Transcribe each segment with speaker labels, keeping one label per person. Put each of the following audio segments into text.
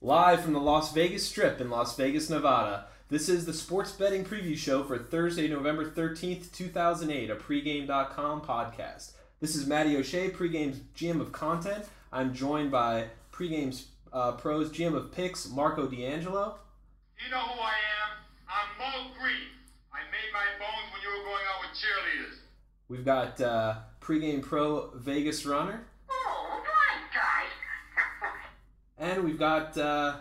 Speaker 1: Live from the Las Vegas Strip in Las Vegas, Nevada. This is the sports betting preview show for Thursday, November 13th, 2008, a pregame.com podcast. This is Matty O'Shea, pregame's GM of content. I'm joined by pregame's uh, pros GM of picks, Marco D'Angelo.
Speaker 2: You know who I am? I'm Moe Greene. I made my bones when you were going out with cheerleaders.
Speaker 1: We've got uh, pregame pro Vegas runner.
Speaker 3: Oh, right, guys.
Speaker 1: And we've got uh,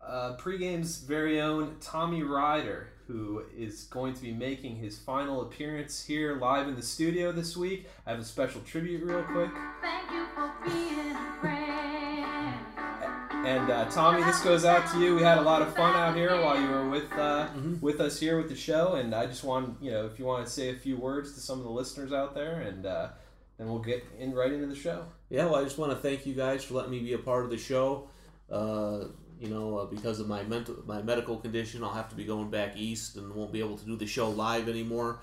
Speaker 1: uh, pregame's very own Tommy Rider, who is going to be making his final appearance here live in the studio this week. I have a special tribute, real quick.
Speaker 3: Thank you for being a friend.
Speaker 1: And uh, Tommy, this goes out to you. We had a lot of fun out here while you were with uh,
Speaker 4: Mm-hmm.
Speaker 1: with us here with the show, and I just want you know if you want to say a few words to some of the listeners out there, and uh, then we'll get in right into the show.
Speaker 4: Yeah, well, I just want to thank you guys for letting me be a part of the show. Uh, you know, uh, because of my mental, my medical condition, I'll have to be going back east and won't be able to do the show live anymore.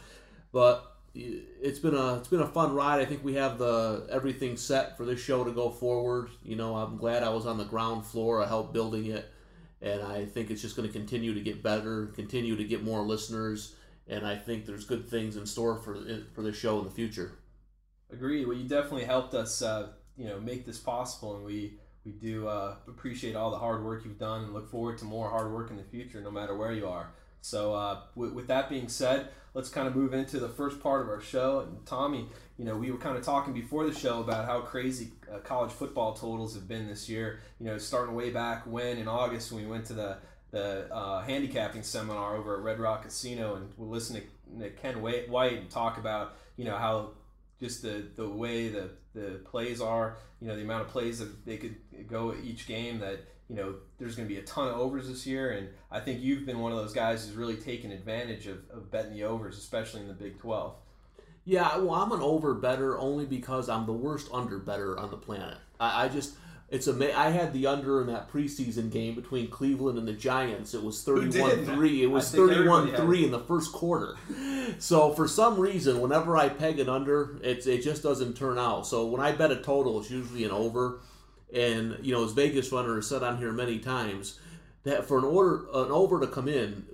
Speaker 4: But it's been a it's been a fun ride. I think we have the everything set for this show to go forward. You know, I'm glad I was on the ground floor. I helped building it, and I think it's just going to continue to get better, continue to get more listeners, and I think there's good things in store for for this show in the future.
Speaker 1: Agreed. Well, you definitely helped us, uh, you know, make this possible, and we we do uh, appreciate all the hard work you've done, and look forward to more hard work in the future, no matter where you are. So, uh, with, with that being said, let's kind of move into the first part of our show. And Tommy, you know, we were kind of talking before the show about how crazy uh, college football totals have been this year. You know, starting way back when in August when we went to the the uh, handicapping seminar over at Red Rock Casino, and we listened to, Ken White White and talk about you know how just the the way the the plays are, you know, the amount of plays that they could go each game. That you know, there's going to be a ton of overs this year, and I think you've been one of those guys who's really taken advantage of, of betting the overs, especially in the Big Twelve.
Speaker 4: Yeah, well, I'm an over bettor only because I'm the worst under bettor on the planet. I, I just, it's a. I had the under in that preseason game between Cleveland and the Giants. It was 31-3. It was
Speaker 1: I think everybody
Speaker 4: 31-3 in the first quarter. So for some reason, whenever I peg an under, it's it just doesn't turn out. So when I bet a total, it's usually an over. And you know, as Vegas runner has said on here many times, that for an order an over to come in,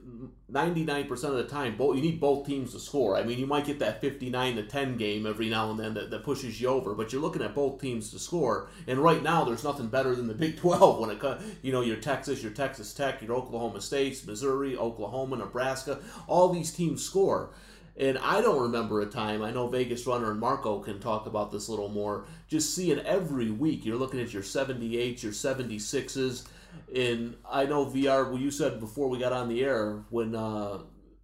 Speaker 4: 99% of the time, both you need both teams to score. I mean, you might get that 59 to 10 game every now and then that, that pushes you over, but you're looking at both teams to score. And right now, there's nothing better than the Big 12 when it comes, you know, your Texas, your Texas Tech, your Oklahoma States, Missouri, Oklahoma, Nebraska, all these teams score. And I don't remember a time, I know Vegas Runner and Marco can talk about this a little more, just seeing every week, you're looking at your 78s, your 76s, and I know VR. Well, you said before we got on the air when uh,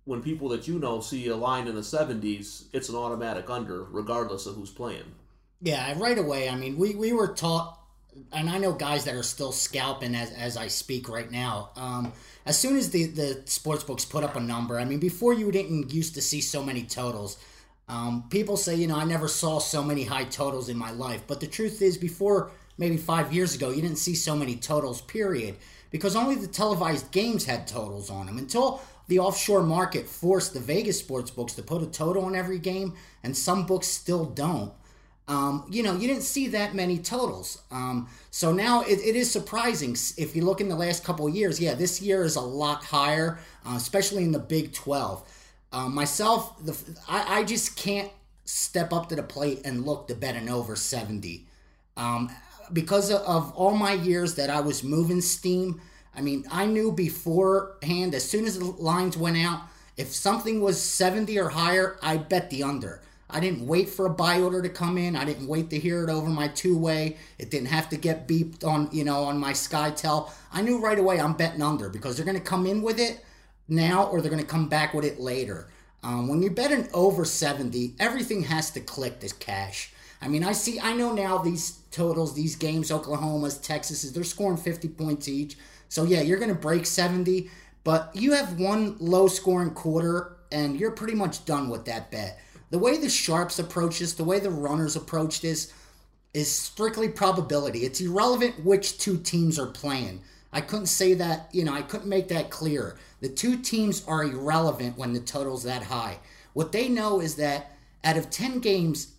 Speaker 4: when people that you know see a line in the seventies, it's an automatic under, regardless of who's playing.
Speaker 5: Yeah, right away. I mean, we, we were taught, and I know guys that are still scalping as, as I speak right now. Um, as soon as the, the sports books put up a number, I mean, before you didn't used to see so many totals. Um, people say, you know, I never saw so many high totals in my life. But the truth is, before maybe five years ago, you didn't see so many totals, period, because only the televised games had totals on them. Until the offshore market forced the Vegas sports books to put a total on every game, and some books still don't. Um, you know, you didn't see that many totals. Um, so now it, it is surprising. If you look in the last couple years, yeah, this year is a lot higher, uh, especially in the Big 12. Uh, myself, the, I, I just can't step up to the plate and look to bet an over 70. Um, because of, of all my years that I was moving steam, I mean, I knew beforehand, as soon as the lines went out, if something was 70 or higher, I bet the under. I didn't wait for a buy order to come in. I didn't wait to hear it over my two way. It didn't have to get beeped on, you know, on my SkyTel. I knew right away I'm betting under because they're going to come in with it now or they're going to come back with it later. Um, when you bet an over 70, everything has to click to cash. I mean, I see, I know now these totals, these games, Oklahoma's, Texas's, they're scoring 50 points each. So yeah, you're going to break 70, but you have one low scoring quarter and you're pretty much done with that bet. The way the sharps approach this, the way the runners approach this, is strictly probability. It's irrelevant which two teams are playing. I couldn't say that, you know, I couldn't make that clear. The two teams are irrelevant when the total's that high. What they know is that out of 10 games,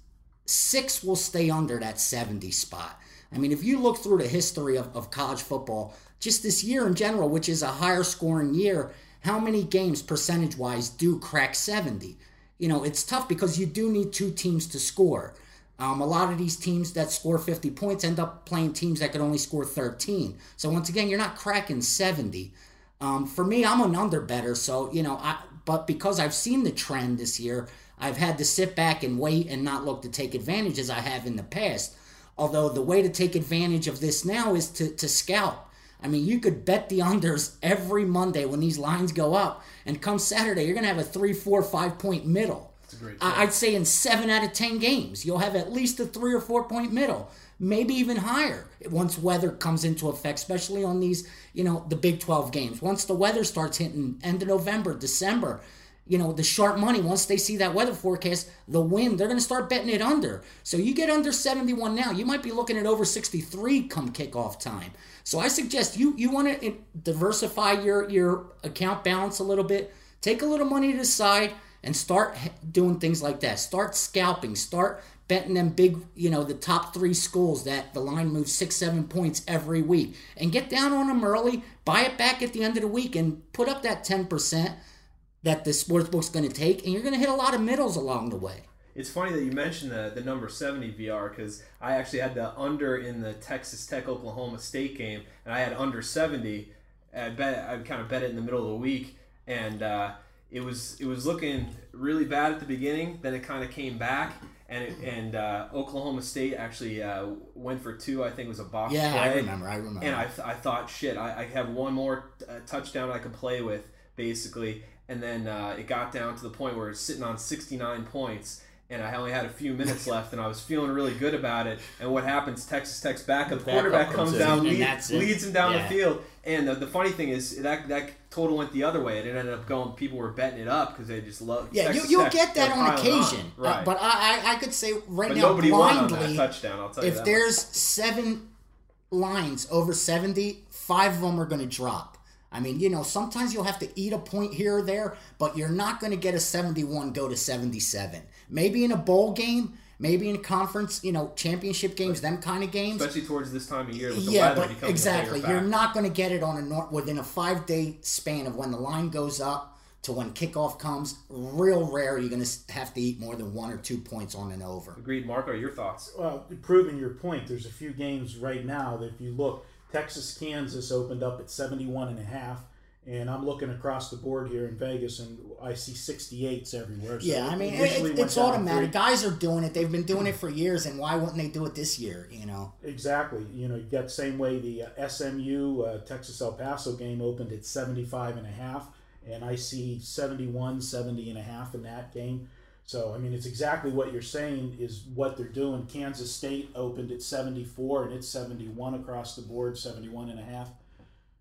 Speaker 5: six will stay under that 70 spot. I mean, if you look through the history of, of college football, just this year in general, which is a higher scoring year, how many games percentage wise do crack 70? You know, it's tough because you do need two teams to score. Um, a lot of these teams that score 50 points end up playing teams that could only score 13. So once again, you're not cracking 70. Um, for me, I'm an under bettor. So you know, I but because I've seen the trend this year, I've had to sit back and wait and not look to take advantage as I have in the past. Although the way to take advantage of this now is to to scout. I mean, you could bet the unders every Monday when these lines go up, and come Saturday, you're going to have a three, four, five point middle. I- I'd say in seven out of ten games, you'll have at least a three or four point middle, maybe even higher once weather comes into effect, especially on these, you know, the Big 12 games. Once the weather starts hitting end of November, December, you know, the sharp money, once they see that weather forecast, the wind, they're going to start betting it under. So you get under 71 now, you might be looking at over 63 come kickoff time. So I suggest you you want to eh, diversify your your account balance a little bit. Take a little money to the side and start doing things like that. Start scalping. Start betting them big, you know, the top three schools that the line moves six, seven points every week. And get down on them early, buy it back at the end of the week, and put up that 10% that the sportsbook's going to take. And you're going to hit a lot of middles along the way.
Speaker 1: It's funny that you mentioned the, the number 70 VR because I actually had the under in the Texas Tech Oklahoma State game, and I had under 70. I bet I kind of bet it in the middle of the week, and uh, it was it was looking really bad at the beginning. Then it kind of came back, and it, and uh, Oklahoma State actually uh, went for two. I think it was a box
Speaker 5: Yeah, I remember. I remember.
Speaker 1: And I, I thought, shit, I, I have one more uh, touchdown I could play with, basically. And then uh, it got down to the point where it's sitting on 69 points, and I only had a few minutes left, and I was feeling really good about it. And what happens? Texas Tech's backup
Speaker 4: Backup
Speaker 1: quarterback
Speaker 4: comes
Speaker 1: comes down, lead, leads him down
Speaker 5: Yeah.
Speaker 1: the field. And the, the funny thing is that that total went the other way. It ended up going. People were betting it up because they just love.
Speaker 5: yeah, you,
Speaker 1: Texas
Speaker 5: you'll
Speaker 1: Tech,
Speaker 5: get that on occasion. Uh,
Speaker 1: right?
Speaker 5: but I, I, I could say right
Speaker 1: But
Speaker 5: now,
Speaker 1: nobody won on
Speaker 5: blindly,
Speaker 1: that touchdown. I'll tell you
Speaker 5: if there's seven lines over 70, five of them are going to drop. I mean, you know, sometimes you'll have to eat a point here or there, but you're not going to get a 71 go to 77. Maybe in a bowl game, maybe in a conference, you know, championship games, them kind of games.
Speaker 1: especially towards this time of year with the
Speaker 5: Yeah,
Speaker 1: weather
Speaker 5: but
Speaker 1: becomes
Speaker 5: exactly.
Speaker 1: a
Speaker 5: You're not going to get it on a nor- within a five day span of when the line goes up to when kickoff comes. Real rare, you're going to have to eat more than one or two points on and over.
Speaker 1: Agreed, Mark. Are your thoughts?
Speaker 6: Well, proving your point, there's a few games right now that if you look, Texas Kansas opened up at 71 and a half, and I'm looking across the board here in Vegas and I see 68s everywhere. So
Speaker 5: Yeah, I mean, it, it's automatic. Guys are doing it. They've been doing it for years, and why wouldn't they do it this year? You know,
Speaker 6: Exactly. You know, you got the same way the uh, SMU uh, Texas El Paso game opened at 75 and a half, and I see 71, 70 and a half in that game. So, I mean, it's exactly what you're saying is what they're doing. Kansas State opened at 74 and it's 71 across the board, 71 and a half.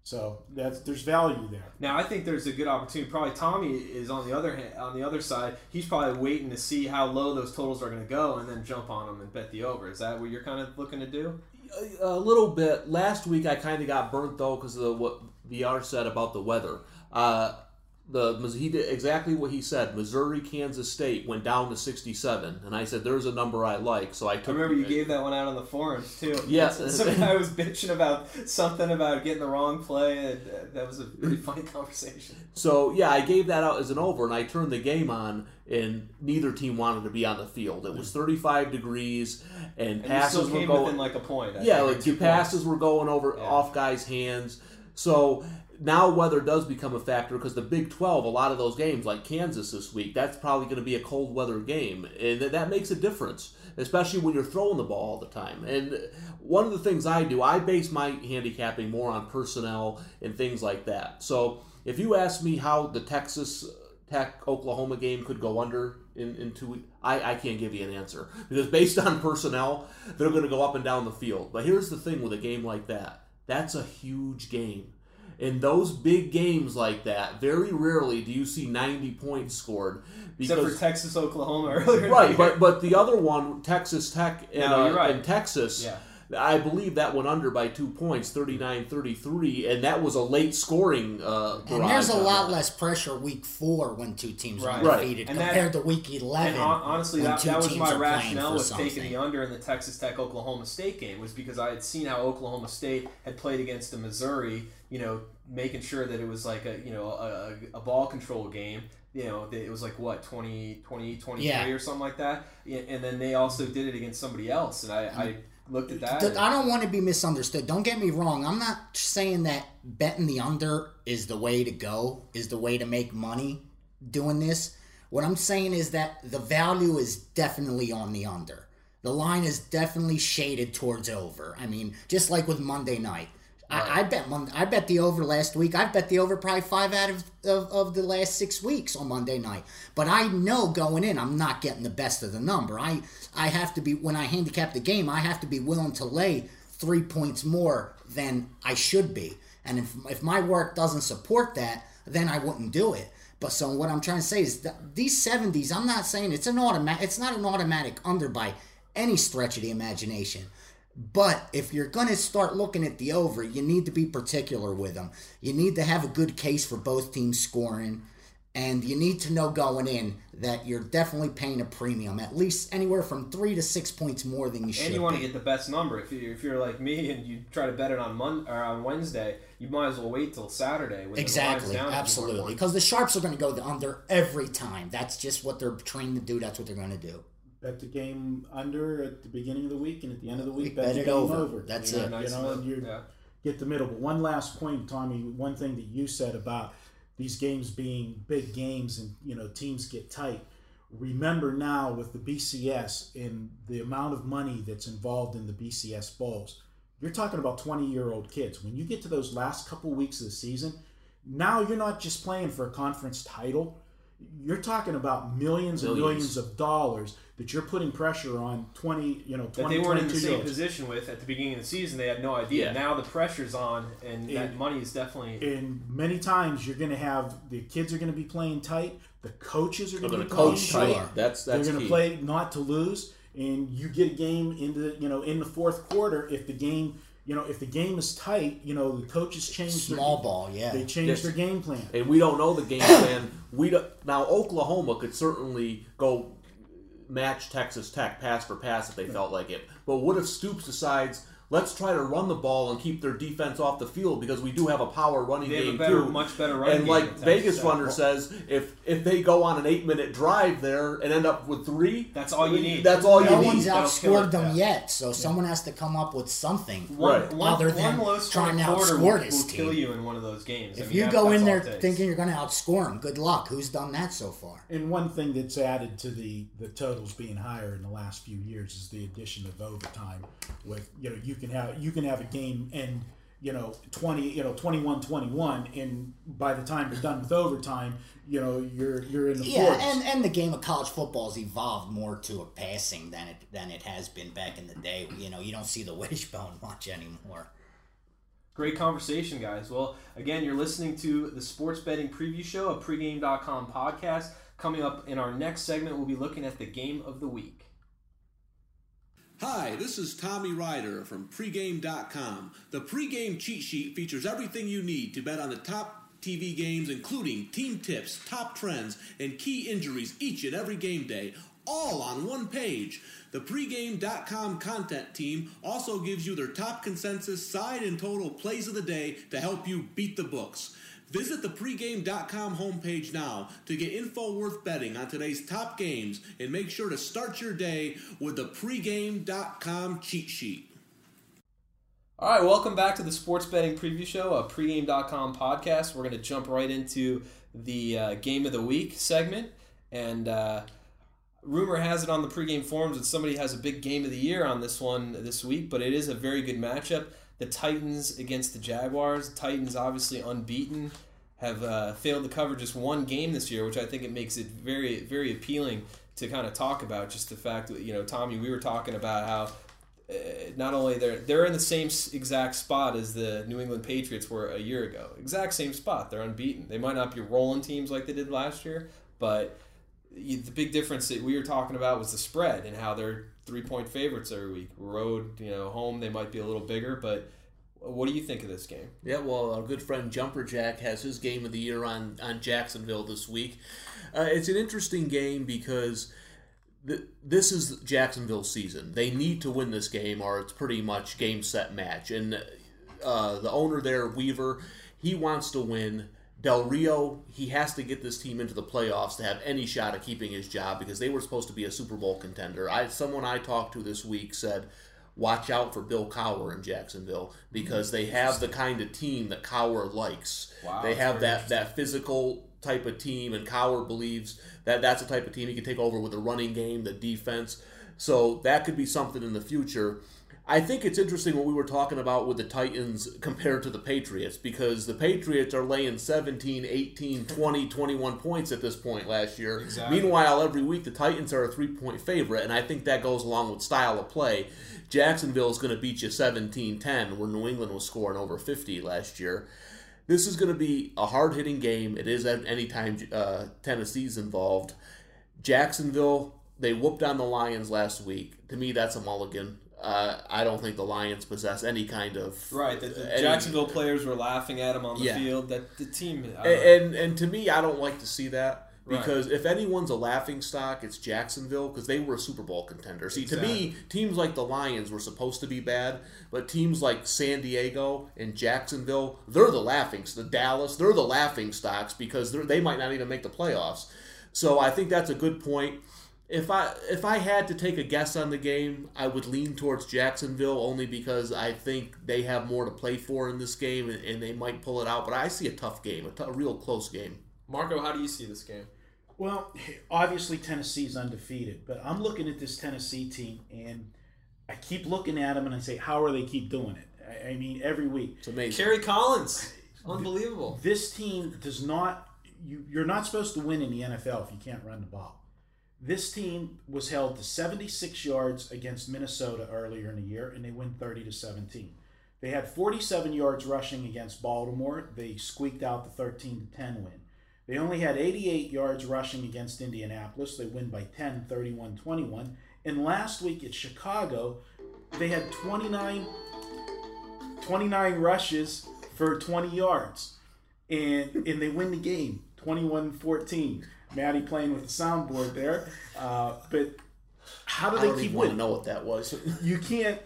Speaker 6: So, that's there's value there.
Speaker 1: Now I think there's a good opportunity. Probably Tommy is on the other hand, on the other side. He's probably waiting to see how low those totals are going to go, and then jump on them and bet the over. Is that what you're kind of looking to do?
Speaker 4: A, a little bit. Last week I kind of got burnt though because of what VR said about the weather. Uh, the he did exactly what he said. Missouri, Kansas State went down to 67, and I said there's a number I like, so I took.
Speaker 1: I remember you gave that one out on the forums too.
Speaker 4: Yeah.
Speaker 1: some guy was bitching about something about getting the wrong play, and uh, that was a really funny conversation.
Speaker 4: So yeah, I gave that out as an over, and I turned the game on, and neither team wanted to be on the field. It was 35 degrees, and,
Speaker 1: And
Speaker 4: passes were going.
Speaker 1: within like a point. I
Speaker 4: yeah, like
Speaker 1: two
Speaker 4: passes were going over
Speaker 1: Yeah.
Speaker 4: off guys' hands. So now weather does become a factor because the Big 12, a lot of those games, like Kansas this week, that's probably going to be a cold weather game, and th- that makes a difference, especially when you're throwing the ball all the time. And one of the things I do, I base my handicapping more on personnel and things like that. So if you ask me how the Texas Tech Oklahoma game could go under in, in two I, I can't give you an answer because based on personnel, they're going to go up and down the field. But here's the thing with a game like that that's a huge game. In those big games like that, very rarely do you see 90 points scored.
Speaker 1: Except for Texas, Oklahoma earlier.
Speaker 4: right, but but the other one, Texas Tech and,
Speaker 1: No,
Speaker 4: uh,
Speaker 1: right.
Speaker 4: and Texas,
Speaker 1: Yeah.
Speaker 4: I believe that went under by two points, 39-33, and that was a late scoring uh,
Speaker 5: And there's a lot less pressure week four when two teams
Speaker 1: Right.
Speaker 5: are
Speaker 4: Right.
Speaker 5: undefeated
Speaker 1: that-
Speaker 5: compared to week 11.
Speaker 1: And honestly,
Speaker 5: when
Speaker 1: that,
Speaker 5: two
Speaker 1: that was
Speaker 5: teams
Speaker 1: my rationale
Speaker 5: for
Speaker 1: with taking the under in the Texas Tech Oklahoma State game was because I had seen how Oklahoma State had played against the Missouri, you know, making sure that it was like a you know a, a, ball control game. You know, it was like what 20, 20 23
Speaker 5: Yeah.
Speaker 1: or something like that. And then they also did it against somebody else, and I, I looked at that.
Speaker 5: I don't want to be misunderstood. Don't get me wrong. I'm not saying that betting the under is the way to go, is the way to make money doing this. What I'm saying is that the value is definitely on the under. The line is definitely shaded towards over. I mean, just like with Monday night. I, I bet Mon- I bet the over last week. I've bet the over probably five out of, of, of the last six weeks on Monday night. But I know going in, I'm not getting the best of the number. I I have to be when I handicap the game. I have to be willing to lay three points more than I should be. And if if my work doesn't support that, then I wouldn't do it. But so what I'm trying to say is that these 70s, I'm not saying it's an automatic. It's not an automatic under by any stretch of the imagination. But if you're going to start looking at the over, you need to be particular with them. You need to have a good case for both teams scoring. And you need to know going in that you're definitely paying a premium, at least anywhere from three to six points more than you should.
Speaker 1: and you want to get the best number. If, you're, if you're like me and you try to bet it on Mon- or on Wednesday, you might as well wait till Saturday. When
Speaker 5: Exactly,
Speaker 1: the down a few more
Speaker 5: absolutely. Because the sharps are going to go the under every time. That's just what they're trained to do. That's what they're going to do.
Speaker 6: Bet the game under at the beginning of the week, and at the end of the week,
Speaker 5: Bet
Speaker 6: bet, the
Speaker 5: it
Speaker 6: game
Speaker 5: over.
Speaker 6: over.
Speaker 5: That's
Speaker 6: you
Speaker 5: it.
Speaker 6: know,
Speaker 1: Nice
Speaker 6: you know, and you
Speaker 1: Yeah.
Speaker 6: get the middle. But one last point, Tommy. One thing that you said about these games being big games and you know teams get tight. Remember now with the BCS and the amount of money that's involved in the BCS bowls, you're talking about 20 year old kids. When you get to those last couple weeks of the season, now you're not just playing for a conference title. You're talking about millions and
Speaker 4: Millions.
Speaker 6: millions of dollars that you're putting pressure on 20, you know, 20,
Speaker 1: that they weren't in the same
Speaker 6: year
Speaker 1: position with at the beginning of the season. They had no idea.
Speaker 4: Yeah.
Speaker 1: Now the pressure's on, and that money is definitely.
Speaker 6: And many times you're going to have the kids are going to be playing tight. The coaches are going to be
Speaker 4: to
Speaker 6: playing
Speaker 4: coach
Speaker 5: sure.
Speaker 6: tight.
Speaker 4: tight. That's
Speaker 6: They're going to play not to lose, and you get a game in the you know in the fourth quarter. If the game you know if the game is tight, you know the coaches change
Speaker 5: Small
Speaker 6: their,
Speaker 5: ball, yeah.
Speaker 6: They change
Speaker 4: Yes.
Speaker 6: their game plan.
Speaker 4: and we don't know the game plan. We don't, now Oklahoma could certainly go match Texas Tech pass for pass if they felt like it. But what if Stoops decides let's try to run the ball and keep their defense off the field because we do have a power running
Speaker 1: They have a
Speaker 4: game
Speaker 1: better-
Speaker 4: too.
Speaker 1: much better run
Speaker 4: and
Speaker 1: game
Speaker 4: like Vegas
Speaker 1: Tech.
Speaker 4: Runner says, if if they go on an eight minute drive there and end up with three,
Speaker 1: That's all you need.
Speaker 4: That's all you need.
Speaker 5: no
Speaker 4: need.
Speaker 5: one's outscored them
Speaker 1: yeah.
Speaker 5: yet, so someone has to come up with something.
Speaker 1: One,
Speaker 4: Right.
Speaker 1: one,
Speaker 5: Other than
Speaker 1: one low
Speaker 5: trying to
Speaker 1: quarter
Speaker 5: outscore
Speaker 1: will,
Speaker 5: this
Speaker 1: will kill you in one of those games. I
Speaker 5: If
Speaker 1: mean,
Speaker 5: you
Speaker 1: that-
Speaker 5: go in there thinking you're going to outscore them, good luck. Who's done that so far?
Speaker 6: And one thing that's added to the the totals being higher in the last few years is the addition of overtime. With you know you can have you can have a game and you know 20 you know 21-21 and by the time you're done with overtime you know you're you're in the
Speaker 5: Yeah,
Speaker 6: fourth.
Speaker 5: and, and the game of college football has evolved more to a passing than it than it has been back in the day. You know, you don't see the wishbone much anymore.
Speaker 1: Great conversation, guys. Well, again, you're listening to the Sports Betting Preview Show, a pregame.com podcast. Coming up in our next segment, we'll be looking at the game of the week.
Speaker 4: Hi, this is Tommy Rider from pregame.com. The pregame cheat sheet features everything you need to bet on the top TV games, including team tips, top trends, and key injuries each and every game day, all on one page. The pregame.com content team also gives you their top consensus, side, and total plays of the day to help you beat the books. Visit the pregame.com homepage now to get info worth betting on today's top games and make sure to start your day with the pregame.com cheat sheet.
Speaker 1: All right, welcome back to the Sports Betting Preview Show, a pregame.com podcast. We're going to jump right into the uh, game of the week segment. And uh, rumor has it on the pregame forums that somebody has a big game of the year on this one this week, but it is a very good matchup. The Titans against the Jaguars. Titans obviously unbeaten, have uh, failed to cover just one game this year, which I think it makes it very, very appealing to kind of talk about. Just the fact that, you know, Tommy, we were talking about how uh, not only they're they're in the same exact spot as the New England Patriots were a year ago. Exact same spot. They're unbeaten. They might not be rolling teams like they did last year, but the big difference that we were talking about was the spread and how they're three point favorites every week. Road, you know, home they might be a little bigger, but what do you think of this game?
Speaker 4: Yeah, well, our good friend Jumper Jack has his game of the year on, on Jacksonville this week. Uh, it's an interesting game because th- this is Jacksonville's season. They need to win this game, or it's pretty much game set match. And uh, the owner there, Weaver, he wants to win. Del Rio, he has to get this team into the playoffs to have any shot at keeping his job because they were supposed to be a Super Bowl contender. I someone I talked to this week said, "Watch out for Bill Cowher in Jacksonville because they have the kind of team that Cowher likes.
Speaker 1: Wow,
Speaker 4: they have that that physical type of team, and Cowher believes that that's the type of team he can take over with the running game, the defense. So that could be something in the future." I think it's interesting what we were talking about with the Titans compared to the Patriots because the Patriots are laying 17, 18, 20, 21 points at this point last year.
Speaker 1: Exactly.
Speaker 4: Meanwhile, every week the Titans are a three point favorite, and I think that goes along with style of play. Jacksonville is going to beat you 17 10, where New England was scoring over 50 last year. This is going to be a hard hitting game. It is at any time uh, Tennessee's involved. Jacksonville, they whooped on the Lions last week. To me, that's a mulligan. Uh, I don't think the Lions possess any kind of
Speaker 1: Right, the, the
Speaker 4: any-
Speaker 1: Jacksonville players were laughing at him on the
Speaker 4: Yeah.
Speaker 1: field. That the team, I
Speaker 4: and and to me, I don't like to see that
Speaker 1: Right.
Speaker 4: because if anyone's a laughing stock, it's Jacksonville because they were a Super Bowl contender. See, to me, teams like the Lions were supposed to be bad, but teams like San Diego and Jacksonville, they're the laughing. The Dallas, they're the laughing stocks because they might not even make the playoffs. So I think that's a good point. If I if I had to take a guess on the game, I would lean towards Jacksonville only because I think they have more to play for in this game and, and they might pull it out. But I see a tough game, a, t- a real close game.
Speaker 1: Marco, how do you see this game?
Speaker 6: Well, obviously Tennessee's undefeated, but I'm looking at this Tennessee team and I keep looking at them and I say, how are they keep doing it? I, I mean, every week.
Speaker 4: It's amazing.
Speaker 1: Kerry Collins, unbelievable.
Speaker 6: This team does not. You, you're not supposed to win in the NFL if you can't run the ball. This team was held to 76 yards against Minnesota earlier in the year, and they win 30 to 17. They had 47 yards rushing against Baltimore. They squeaked out the 13 to 10 win. They only had 88 yards rushing against Indianapolis. They win by 10, 31 21. And last week at Chicago, they had 29, 29 rushes for 20 yards. And, and they win the game 21 14. Matty playing with the soundboard there. Uh, but how do
Speaker 4: I
Speaker 6: they
Speaker 4: don't
Speaker 6: keep
Speaker 4: even
Speaker 6: winning?
Speaker 4: know what that was.
Speaker 6: you can't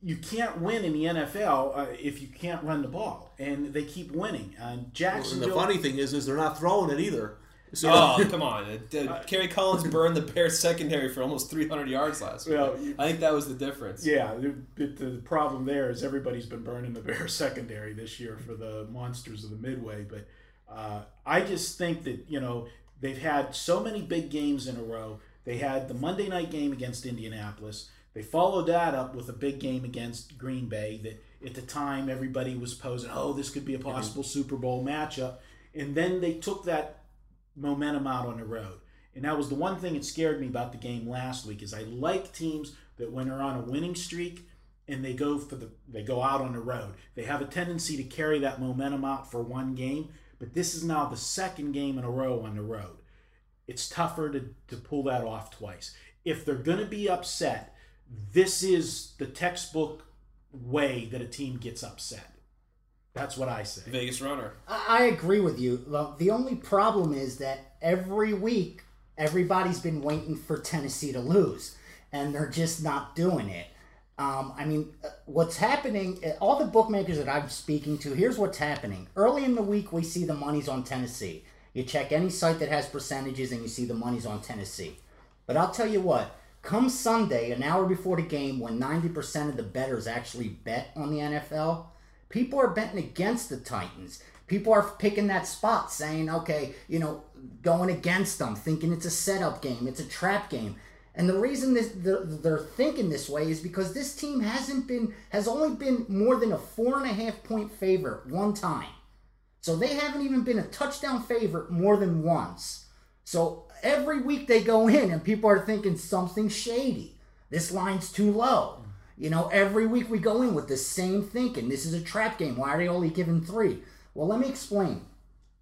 Speaker 6: you can't win in the NFL uh, if you can't run the ball, and they keep winning. Uh,
Speaker 4: and
Speaker 6: Jacksonville.
Speaker 4: the funny thing is, is they're not throwing it either. So
Speaker 1: Oh, come on. Uh, Kerry Collins burned the Bears secondary for almost 300 yards last week.
Speaker 6: Well,
Speaker 1: I think that was the difference.
Speaker 6: yeah, the, the, the problem there is everybody's been burning the Bears secondary this year for the monsters of the Midway. But uh, I just think that you know they've had so many big games in a row. They had the Monday night game against Indianapolis. They followed that up with a big game against Green Bay. That at the time everybody was posing, oh, this could be a possible mm-hmm. Super Bowl matchup. And then they took that momentum out on the road. And that was the one thing that scared me about the game last week is I like teams that when they're on a winning streak and they go for the they go out on the road. They have a tendency to carry that momentum out for one game, but this is now the second game in a row on the road. It's tougher to, to pull that off twice. If they're going to be upset, this is the textbook way that a team gets upset. That's what I say.
Speaker 1: Vegas runner.
Speaker 5: I I agree with you. Well, the only problem is that every week everybody's been waiting for Tennessee to lose, and they're just not doing it. Um, I mean, uh, what's happening? uh, All the bookmakers that I'm speaking to, here's what's happening. Early in the week, we see the money's on Tennessee. You check any site that has percentages, and you see the money's on Tennessee. But I'll tell you what. Come Sunday, an hour before the game, when 90% of the bettors actually bet on the NFL, people are betting against the Titans. People are picking that spot, saying, okay, you know, going against them, thinking it's a setup game, it's a trap game. And the reason this, they're, they're thinking this way is because this team hasn't been, has only been more than a four and a half point favorite one time. So they haven't even been a touchdown favorite more than once. So every week they go in and people are thinking something shady. This line's too low. You know, every week we go in with the same thinking. This is a trap game. Why are they only giving three? Well, let me explain.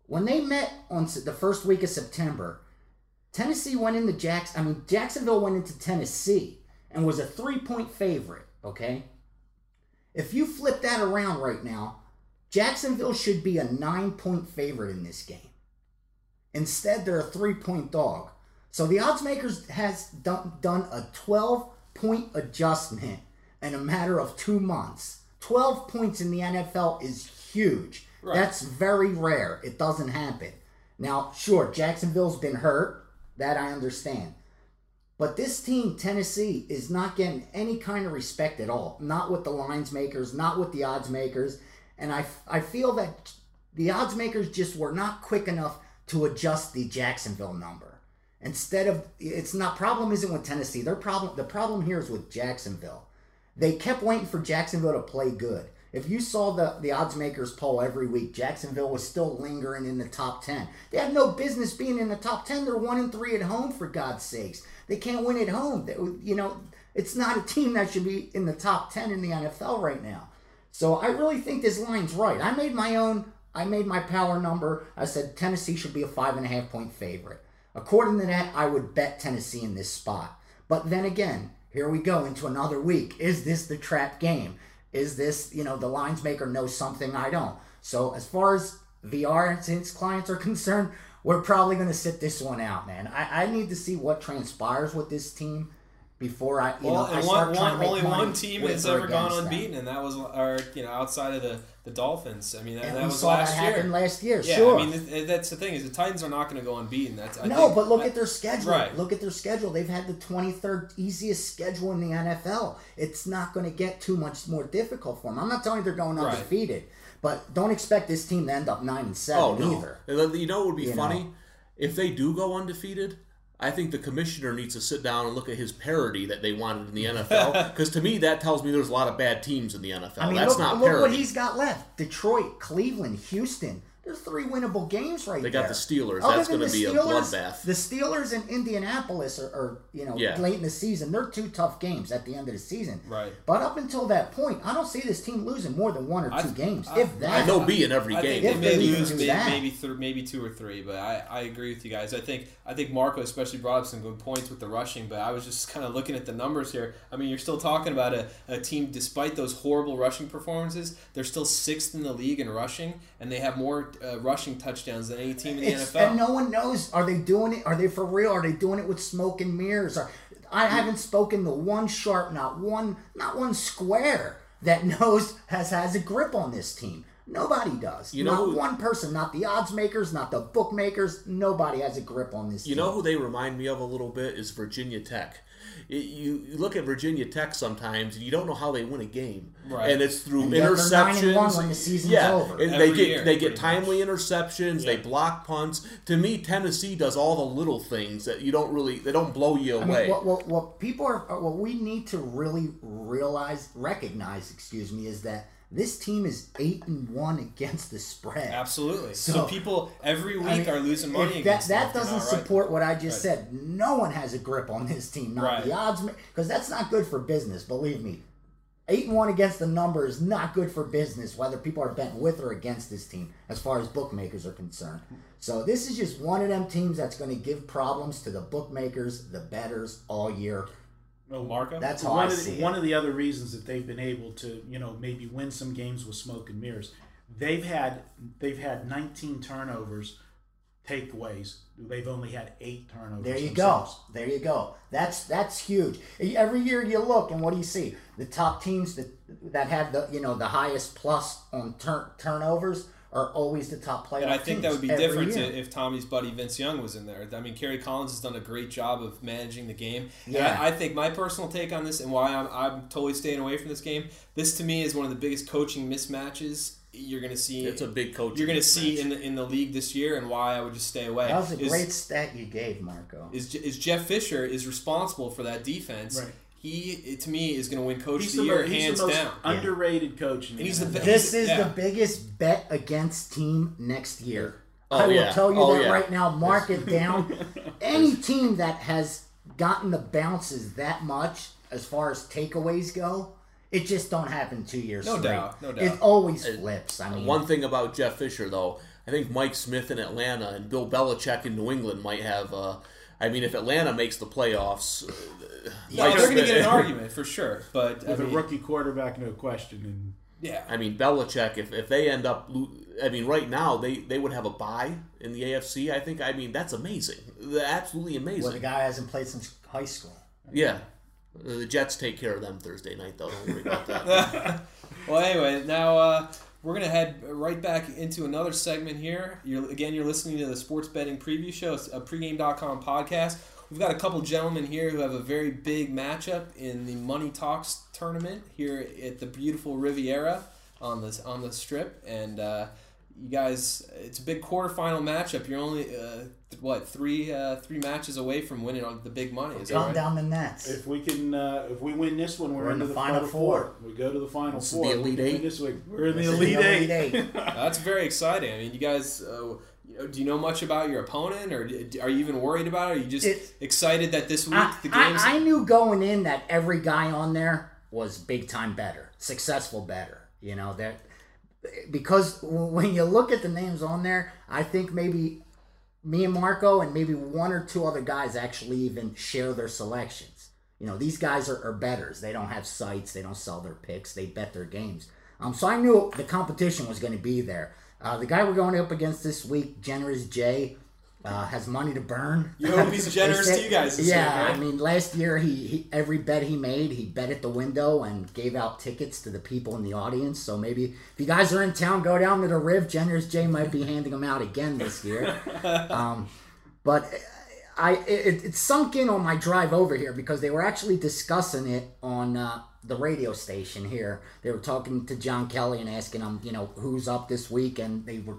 Speaker 5: When they met on the first week of September, Tennessee went into Jacks. I mean, Jacksonville went into Tennessee and was a three-point favorite. Okay, if you flip that around right now, Jacksonville should be a nine-point favorite in this game. Instead, they're a three-point dog. So the odds makers has done, done a 12-point adjustment in a matter of two months. 12 points in the NFL is huge.
Speaker 1: Right.
Speaker 5: That's very rare. It doesn't happen. Now, sure, Jacksonville's been hurt. That I understand. But this team, Tennessee, is not getting any kind of respect at all. Not with the lines makers, not with the odds makers. And I, I feel that the odds makers just were not quick enough to adjust the Jacksonville number. Instead of it's not problem isn't with Tennessee. Their problem the problem here is with Jacksonville. They kept waiting for Jacksonville to play good. If you saw the, the odds makers poll every week, Jacksonville was still lingering in the top 10. They had no business being in the top 10. They're 1 and 3 at home, for God's sakes. They can't win at home. They, you know, it's not a team that should be in the top 10 in the NFL right now. So I really think this line's right. I made my own, I made my power number. I said Tennessee should be a five and a half point favorite. According to that, I would bet Tennessee in this spot. But then again, here we go into another week. Is this the trap game? Is this, you know, the lines maker knows something I don't? So as far as VR and since clients are concerned, we're probably going to sit this one out, man. I, I need to see what transpires with this team before I, you
Speaker 1: Well,
Speaker 5: know, I start
Speaker 1: one,
Speaker 5: trying
Speaker 1: one,
Speaker 5: to make
Speaker 1: only one team has ever gone
Speaker 5: against them.
Speaker 1: unbeaten, and that was, or you know, outside of the, the Dolphins. I mean, that, that
Speaker 5: we
Speaker 1: was
Speaker 5: saw
Speaker 1: last
Speaker 5: that
Speaker 1: year.
Speaker 5: happen last year.
Speaker 1: yeah,
Speaker 5: sure.
Speaker 1: I mean, th- th- that's the thing is the Titans are not going to go unbeaten. That's I
Speaker 5: no,
Speaker 1: think-
Speaker 5: but look
Speaker 1: I-
Speaker 5: at their schedule.
Speaker 1: Right.
Speaker 5: Look at their schedule. They've had the 23rd easiest schedule in the NFL. It's not going to get too much more difficult for them. I'm not telling you they're going
Speaker 1: Right.
Speaker 5: undefeated, but don't expect this team to end up nine and seven
Speaker 4: Oh no!
Speaker 5: either.
Speaker 4: You know what would be
Speaker 5: You
Speaker 4: funny?
Speaker 5: know.
Speaker 4: If they do go undefeated, I think the commissioner needs to sit down and look at his parody that they wanted in the NFL. Because to me, that tells me there's a lot of bad teams in the NFL.
Speaker 5: I mean,
Speaker 4: That's
Speaker 5: look,
Speaker 4: not
Speaker 5: look
Speaker 4: parody.
Speaker 5: what he's got left: Detroit, Cleveland, Houston. There's three winnable games right
Speaker 4: They
Speaker 5: there.
Speaker 4: They got the Steelers.
Speaker 5: Other
Speaker 4: That's
Speaker 5: than
Speaker 4: gonna
Speaker 5: the
Speaker 4: be a
Speaker 5: Steelers-
Speaker 4: bloodbath.
Speaker 5: The Steelers and Indianapolis are, are you know,
Speaker 4: Yeah.
Speaker 5: late in the season. They're two tough games at the end of the season.
Speaker 1: Right.
Speaker 5: But up until that point, I don't see this team losing more than one or
Speaker 1: I-
Speaker 5: two games,
Speaker 1: I-
Speaker 5: if that.
Speaker 4: And they'll be in every
Speaker 1: I
Speaker 4: game.
Speaker 1: think
Speaker 5: If
Speaker 1: they may
Speaker 5: they even
Speaker 1: lose maybe
Speaker 5: that.
Speaker 1: maybe, th- maybe two or three, but I, I agree with you guys. I think I think Marco especially brought up some good points with the rushing, but I was just kind of looking at the numbers here. I mean, you're still talking about a, a team despite those horrible rushing performances, they're still sixth in the league in rushing, and they have more uh, rushing touchdowns than any team in the
Speaker 5: It's,
Speaker 1: NFL.
Speaker 5: and no one knows. Are they doing it? Are they for real? Are they doing it with smoke and mirrors? Or, I haven't spoken to one sharp, not one, not one square that knows has has a grip on this team. Nobody does.
Speaker 4: You know
Speaker 5: not
Speaker 4: who-
Speaker 5: one person. Not the odds makers. Not the bookmakers. Nobody has a grip on this.
Speaker 4: You
Speaker 5: team.
Speaker 4: know who they remind me of a little bit is Virginia Tech. It- you, you look at Virginia Tech sometimes, and you don't know how they win a game,
Speaker 1: Right.
Speaker 4: and it's through
Speaker 5: And yet nine
Speaker 4: interceptions.
Speaker 5: and one when the season's
Speaker 4: yeah,
Speaker 5: over.
Speaker 4: and they get
Speaker 1: year,
Speaker 4: they get
Speaker 1: pretty
Speaker 4: timely interceptions. They block punts. To me, Tennessee does all the little things that you don't really they don't blow you
Speaker 5: I
Speaker 4: away.
Speaker 5: mean, what, what, what people are, what we need to really realize, recognize, excuse me, is that this team is eight and one against the spread.
Speaker 1: Absolutely. So,
Speaker 5: So-
Speaker 1: people every week
Speaker 5: I mean,
Speaker 1: are losing money
Speaker 5: that that doesn't
Speaker 1: right.
Speaker 5: support what I just
Speaker 1: Right.
Speaker 5: said. No one has a grip on this team. Not
Speaker 1: Right.
Speaker 5: the odds, because that's not good for business. Believe me, eight and one against the number is not good for business. Whether people are betting with or against this team, as far as bookmakers are concerned. So this is just one of them teams that's going to give problems to the bookmakers, the bettors all year.
Speaker 6: Well,
Speaker 1: Marco?
Speaker 5: That's how
Speaker 6: one
Speaker 5: I
Speaker 6: of
Speaker 5: see
Speaker 6: the,
Speaker 5: it.
Speaker 6: one of the other reasons that they've been able to, you know, maybe win some games with smoke and mirrors. They've had they've had 19 turnovers, takeaways. They've only had eight turnovers.
Speaker 5: There you
Speaker 6: themselves.
Speaker 5: go. There you go. That's that's huge. Every year you look and what do you see? The top teams that that have the you know the highest plus on turn turnovers are always the top playoff
Speaker 1: And I think that would be different to, if Tommy's buddy Vince Young was in there. I mean, Kerry Collins has done a great job of managing the game. And
Speaker 5: Yeah.
Speaker 1: I, I think my personal take on this and why I'm, I'm totally staying away from this game. This to me is one of the biggest coaching mismatches you're going to see.
Speaker 4: it's a big coach.
Speaker 1: you're going to see in the in the league this year, and why I would just stay away.
Speaker 5: that was a
Speaker 1: is,
Speaker 5: great stat you gave, Marco.
Speaker 1: is, is Jeff Fisher is responsible for that defense.
Speaker 6: Right.
Speaker 1: He to me is going to win Coach
Speaker 6: He's
Speaker 1: of
Speaker 6: the,
Speaker 1: the, Year
Speaker 6: he's
Speaker 1: hands
Speaker 6: the most
Speaker 1: down.
Speaker 6: underrated coach.
Speaker 1: And he's the best-
Speaker 5: This is
Speaker 1: Yeah.
Speaker 5: the biggest bet against team next year.
Speaker 4: Oh,
Speaker 5: I will
Speaker 4: yeah.
Speaker 5: tell you
Speaker 4: Oh,
Speaker 5: that
Speaker 4: yeah.
Speaker 5: right now. Mark it down. Any team that has gotten the bounces that much as far as takeaways go, It just don't happen two years
Speaker 1: No
Speaker 5: straight.
Speaker 1: doubt, no doubt.
Speaker 5: It
Speaker 1: doubt.
Speaker 5: always flips. I mean,
Speaker 4: One thing about Jeff Fisher, though, I think Mike Smith in Atlanta and Bill Belichick in New England might have. Uh, I mean, if Atlanta makes the playoffs, uh,
Speaker 1: No, they're going to get an argument for sure. But I
Speaker 6: With a rookie quarterback, no question. And
Speaker 1: yeah,
Speaker 4: I mean, Belichick, if, if they end up, I mean, right now they, they would have a bye in the AFC. I think. I mean, that's amazing. Absolutely amazing.
Speaker 5: well, the guy hasn't played since high school.
Speaker 4: Yeah. The Jets take care of them Thursday night, though. Don't worry about that.
Speaker 1: Well, anyway, now uh, we're gonna head right back into another segment here. You're again, you're listening to the Sports Betting Preview Show, it's a pregame.com podcast. We've got a couple gentlemen here who have a very big matchup in the Money Talks tournament here at the beautiful Riviera on the on the Strip, and uh, you guys, it's a big quarterfinal matchup. You're only uh, what three uh, three matches away from winning on the big money. Is that right?
Speaker 5: down the Nets.
Speaker 6: if we can, uh, if we win this one, we're,
Speaker 5: We're in the
Speaker 6: the,
Speaker 5: Final
Speaker 6: final
Speaker 5: Four.
Speaker 6: four. We go to the final
Speaker 4: is
Speaker 6: four.
Speaker 4: the Elite
Speaker 6: We
Speaker 4: Eight.
Speaker 6: This week. We're in the
Speaker 5: This is
Speaker 6: elite,
Speaker 5: the
Speaker 6: eight.
Speaker 5: Elite Eight.
Speaker 1: That's very exciting. I mean, you guys, uh, do you know much about your opponent, or are you even worried about it? Are you just
Speaker 5: It-
Speaker 1: excited that this week
Speaker 5: I,
Speaker 1: the games?
Speaker 5: I, I knew going in that every guy on there was big time bettor, successful bettor. You know that because when you look at the names on there, I think maybe me and Marco and maybe one or two other guys actually even share their selections. You know, these guys are, are bettors. They don't have sites. They don't sell their picks. They bet their games. Um, so I knew the competition was going to be there. Uh, the guy we're going up against this week, Generous Jay, uh, has money to burn.
Speaker 1: You hope he's generous to you guys this
Speaker 5: yeah,
Speaker 1: year, right?
Speaker 5: I mean, last year he, he every bet he made, he bet at the window and gave out tickets to the people in the audience. So maybe if you guys are in town, go down to the Riv. Generous Jay might be handing them out again this year. um, but I it, it sunk in on my drive over here because they were actually discussing it on uh, the radio station here. They were talking to John Kelly and asking him, you know, who's up this week, and they were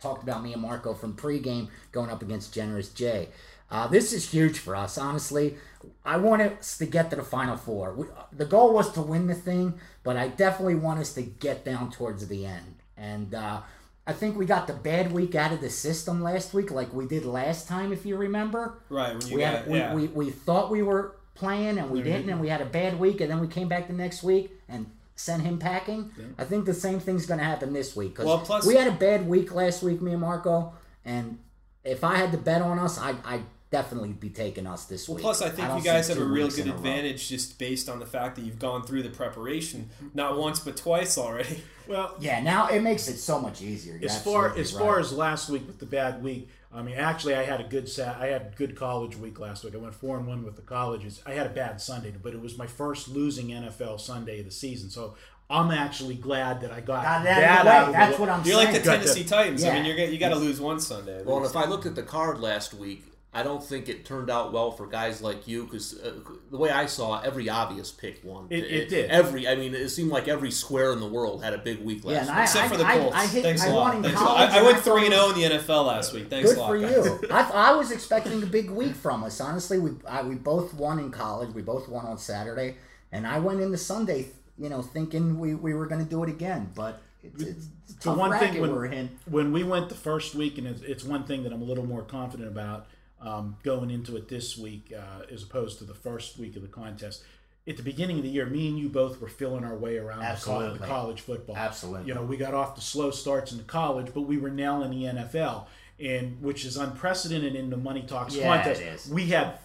Speaker 5: talked about me and Marco from pregame going up against Generous Jay. Uh, this is huge for us, honestly. I want us to get to the Final Four. We, the goal was to win the thing, but I definitely want us to get down towards the end. And uh, I think we got the bad week out of the system last week, like we did last time, if you remember.
Speaker 1: right you
Speaker 5: We, had, we,
Speaker 1: yeah.
Speaker 5: we, we thought we were playing and we didn't, and we had a bad week, and then we came back the next week and sent him packing. I think the same thing's going to happen this week because
Speaker 1: Well, plus-
Speaker 5: we had a bad week last week, me and Marco, and if I had to bet on us, I I definitely be taking us this
Speaker 1: Well,
Speaker 5: week.
Speaker 1: plus, I think
Speaker 5: don't
Speaker 1: you guys have a real good
Speaker 5: in a row.
Speaker 1: advantage just based on the fact that you've gone through the preparation not once but twice already.
Speaker 6: Well,
Speaker 5: Yeah, now it makes it so much easier. You're
Speaker 6: as far as
Speaker 5: right.
Speaker 6: far as last week with the bad week, I mean, actually, I had a good sat. I had good college week last week. I went four and one with the colleges. I had a bad Sunday, but it was my first losing NFL Sunday of the season. So I'm actually glad that I got,
Speaker 5: Got
Speaker 6: that
Speaker 5: that out of the
Speaker 6: out
Speaker 5: way.
Speaker 6: of
Speaker 5: That's what I'm
Speaker 1: You're like the Tennessee
Speaker 6: the-
Speaker 1: Titans. I mean, you're you got to lose one Sunday.
Speaker 4: Well, and if I looked at the card last week, I don't think it turned out well for guys like you because uh, the way I saw it, every obvious pick won.
Speaker 6: It- it did.
Speaker 4: Every, I mean, it seemed like every square in the world had a big week last
Speaker 5: and
Speaker 4: week.
Speaker 5: I,
Speaker 1: Except
Speaker 5: I,
Speaker 1: for the Colts.
Speaker 5: I, hit,
Speaker 1: Thanks
Speaker 5: I
Speaker 1: a lot. Thanks a lot. I, I went three and zero in the NFL last week. Thanks
Speaker 5: Good
Speaker 1: a lot.
Speaker 5: for
Speaker 1: guys.
Speaker 5: you. I, I was expecting a big week from us. Honestly, we I, we both won in college. We both won on Saturday, and I went into Sunday, you know, thinking we, we were going to do it again. But it's, it's a
Speaker 6: the one thing when,
Speaker 5: we're in.
Speaker 6: when we went the first week, and it's, it's one thing that I'm a little more confident about um, going into it this week uh, as opposed to the first week of the contest. At the beginning of the year, me and you both were feeling our way around the,
Speaker 5: Absolutely.
Speaker 6: the college football.
Speaker 5: Absolutely.
Speaker 6: You know, we got off the slow starts in the college, but we were now in the NFL, and which is unprecedented in the Money Talks
Speaker 5: Yeah,
Speaker 6: contest.
Speaker 5: it is.
Speaker 6: We had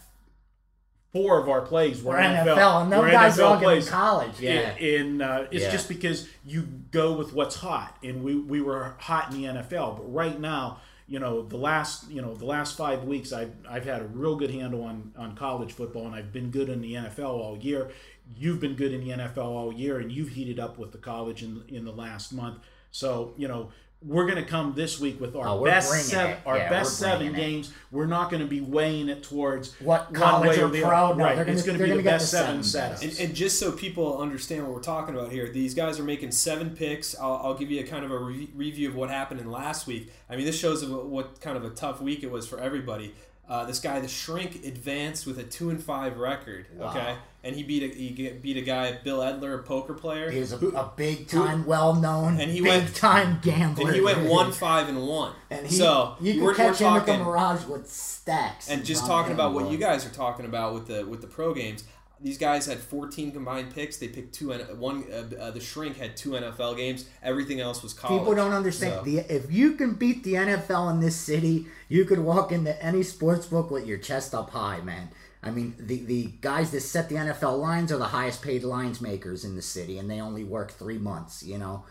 Speaker 6: four of our plays were
Speaker 5: We're NFL, and them
Speaker 6: were
Speaker 5: guys
Speaker 6: NFL
Speaker 5: all
Speaker 6: plays.
Speaker 5: college. Yeah.
Speaker 6: In uh, it's
Speaker 5: Yeah.
Speaker 6: just because you go with what's hot, and we we were hot in the NFL, but right now, you know, the last you know the last five weeks, I've I've had a real good handle on on college football, and I've been good in the NFL all year. You've been good in the NFL all year, and you've heated up with the college in in the last month. So you know. We're going to come this week with our
Speaker 5: Oh,
Speaker 6: best seven,
Speaker 5: it.
Speaker 6: our
Speaker 5: Yeah,
Speaker 6: best
Speaker 5: we're
Speaker 6: seven
Speaker 5: it.
Speaker 6: games. We're not going to be weighing it towards
Speaker 5: What
Speaker 6: one
Speaker 5: college
Speaker 6: way
Speaker 5: or
Speaker 6: the
Speaker 5: pro?
Speaker 6: other.
Speaker 5: No,
Speaker 6: right.
Speaker 5: they're gonna-
Speaker 6: it's going to be the best seven
Speaker 5: seven
Speaker 6: setups.
Speaker 1: And, and just so people understand what we're talking about here, these guys are making seven picks. I'll, I'll give you a kind of a re- review of what happened in last week. I mean, this shows what, what kind of a tough week it was for everybody. Uh, this guy, the Shrink, advanced with a two and five record. Okay, and he beat a he beat a guy, Bill Edler, a poker player,
Speaker 5: He was a, a big time, well known,
Speaker 1: And he
Speaker 5: big
Speaker 1: went-
Speaker 5: time gambler.
Speaker 1: and he went one five and one.
Speaker 5: And he,
Speaker 1: so
Speaker 5: you can
Speaker 1: we're,
Speaker 5: catch
Speaker 1: we're
Speaker 5: him at the
Speaker 1: talking
Speaker 5: Mirage with stacks.
Speaker 1: and just talking about what you guys are talking about with the with the pro games these guys had 14 combined picks. They picked two. One, uh, uh, the shrink had two NFL games. Everything else was college.
Speaker 5: People don't understand.
Speaker 1: So-
Speaker 5: The, if you can beat the NFL in this city, you could walk into any sports book with your chest up high, man. I mean, the, the guys that set the NFL lines are the highest paid lines makers in the city, and they only work three months. You know,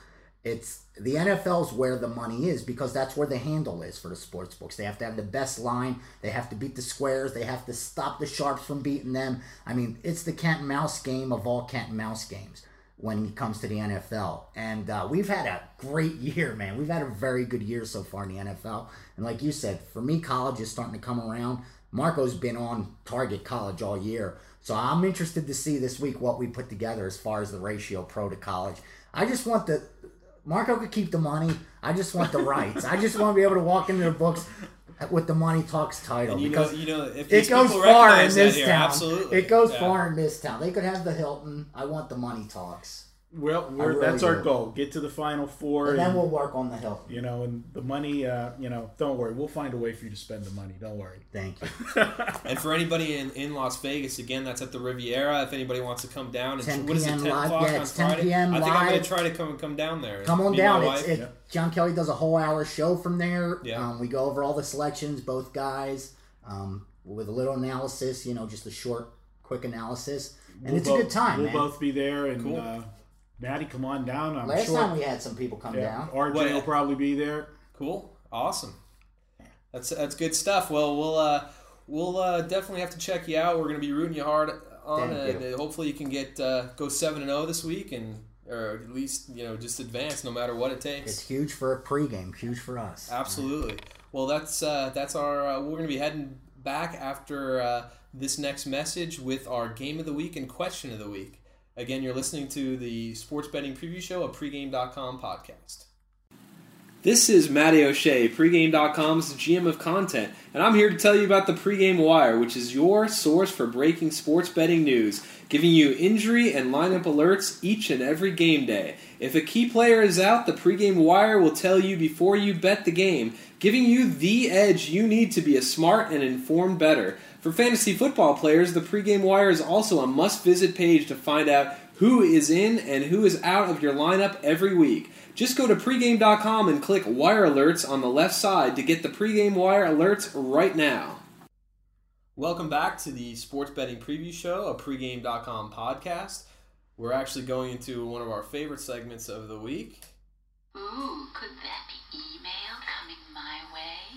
Speaker 5: it's the NFL's where the money is because that's where the handle is for the sports books. They have to have the best line. They have to beat the squares. They have to stop the sharps from beating them. I mean, it's the cat and mouse game of all cat and mouse games when it comes to the NFL. And uh, we've had a great year, man. We've had a very good year so far in the NFL. And like you said, for me, college is starting to come around. Marco's been on target college all year. So I'm interested to see this week what we put together as far as the ratio pro to college. I just want the Marco could keep the money. I just want the rights. I just want to be able to walk into the books with the Money Talks title
Speaker 1: And you know,
Speaker 5: because
Speaker 1: you know, if
Speaker 5: it goes far in this
Speaker 1: here,
Speaker 5: town.
Speaker 1: Absolutely,
Speaker 5: It goes
Speaker 1: Yeah.
Speaker 5: far in this town. They could have the Hilton. I want the Money Talks.
Speaker 6: Well, we're,
Speaker 5: really
Speaker 6: that's our
Speaker 5: do.
Speaker 6: goal. Get to the final four.
Speaker 5: And then
Speaker 6: and-
Speaker 5: we'll work on the Hilton.
Speaker 6: you know, and the money, uh, you know, don't worry. We'll find a way for you to spend the money. Don't worry.
Speaker 5: Thank you.
Speaker 1: And for anybody in, in Las Vegas, again, that's at the Riviera. If anybody wants to come down, and
Speaker 5: 10
Speaker 1: what is it,
Speaker 5: p.m.
Speaker 1: 10
Speaker 5: live?
Speaker 1: o'clock
Speaker 5: Yeah,
Speaker 1: on
Speaker 5: it's 10
Speaker 1: Friday?
Speaker 5: p.m.
Speaker 1: I think I'm going to try to come and come down there.
Speaker 5: Come on down. It's,
Speaker 1: wife.
Speaker 5: it, John Kelly does a whole hour show from there.
Speaker 1: Yeah.
Speaker 5: Um, we go over all the selections, both guys, um, with a little analysis. You know, just a short, quick analysis, and
Speaker 6: We'll
Speaker 5: it's
Speaker 6: both-
Speaker 5: a good time,
Speaker 6: We'll
Speaker 5: man.
Speaker 6: both be there, and
Speaker 1: Cool.
Speaker 6: uh, Matty, come on down. I'm
Speaker 5: Last
Speaker 6: sure.
Speaker 5: time we had some people come
Speaker 6: yeah,
Speaker 5: down.
Speaker 6: RJ
Speaker 1: What-
Speaker 6: will probably be there.
Speaker 1: Cool, awesome. That's that's good stuff. Well, we'll uh, we'll uh, definitely have to check you out. We're going to be rooting you hard on,
Speaker 5: Thank
Speaker 1: and
Speaker 5: you.
Speaker 1: uh, hopefully you can get uh, go seven and zero this week, and or at least you know just advance no matter what it takes.
Speaker 5: It's huge for a pregame, huge for us.
Speaker 1: Absolutely. Well, that's uh, that's our. Uh, we're going to be heading back after uh, this next message with our game of the week and question of the week. Again, you're listening to the Sports Betting Preview Show, a pregame.com podcast. This is Matty O'Shea, pregame.com's GM of content, and I'm here to tell you about the Pregame Wire, which is your source for breaking sports betting news, giving you injury and lineup alerts each and every game day. If a key player is out, the Pregame Wire will tell you before you bet the game, giving you the edge you need to be a smart and informed bettor. For fantasy football players, the Pregame Wire is also a must visit page to find out who is in and who is out of your lineup every week. Just go to pregame.com and click Wire Alerts on the left side to get the pregame wire alerts right now. Welcome back to the Sports Betting Preview Show, a pregame.com podcast. We're actually going into one of our favorite segments of the week.
Speaker 7: Ooh, could that be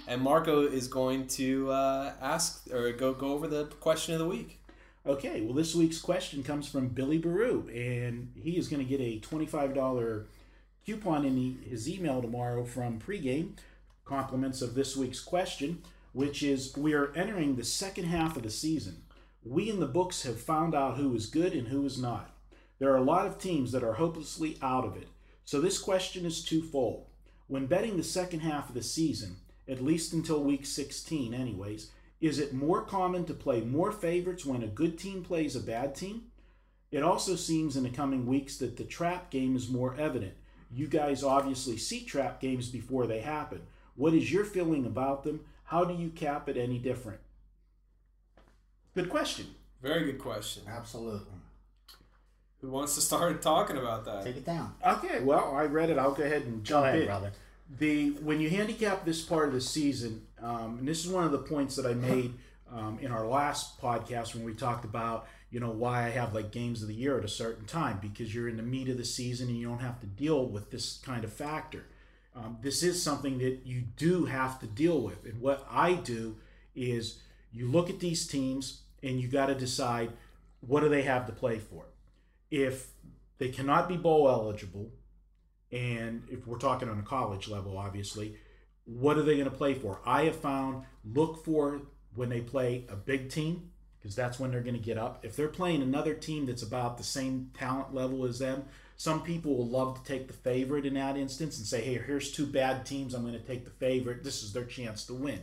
Speaker 1: And Marco is going to uh, ask or go, go over the question of the week.
Speaker 6: Okay, well, this week's question comes from Billy Baru, and he is going to get a $25 coupon in the, his email tomorrow from pregame. Compliments of this week's question, which is we are entering the second half of the season. We in the books have found out who is good and who is not. There are a lot of teams that are hopelessly out of it. So this question is twofold. When betting the second half of the season, at least until week 16, anyways, is it more common to play more favorites when a good team plays a bad team? It also seems in the coming weeks that the trap game is more evident. You guys obviously see trap games before they happen. What is your feeling about them? How do you cap it any different? Good question.
Speaker 1: Very good question.
Speaker 5: Absolutely.
Speaker 1: Who wants to start talking about that?
Speaker 5: Take it down.
Speaker 6: Okay, well, I read it. I'll go ahead and
Speaker 5: Go
Speaker 6: jump
Speaker 5: ahead,
Speaker 6: in.
Speaker 5: brother.
Speaker 6: The when you handicap this part of the season, um, and this is one of the points that I made um, in our last podcast when we talked about you know why I have like games of the year at a certain time because you're in the meat of the season and you don't have to deal with this kind of factor. Um, this is something that you do have to deal with, and what I do is you look at these teams and you got to decide what do they have to play for. If they cannot be bowl eligible, and if we're talking on a college level, obviously, what are they going to play for? I have found look for when they play a big team because that's when they're going to get up. If they're playing another team that's about the same talent level as them, some people will love to take the favorite in that instance and say, "Hey, here's two bad teams. I'm going to take the favorite. This is their chance to win."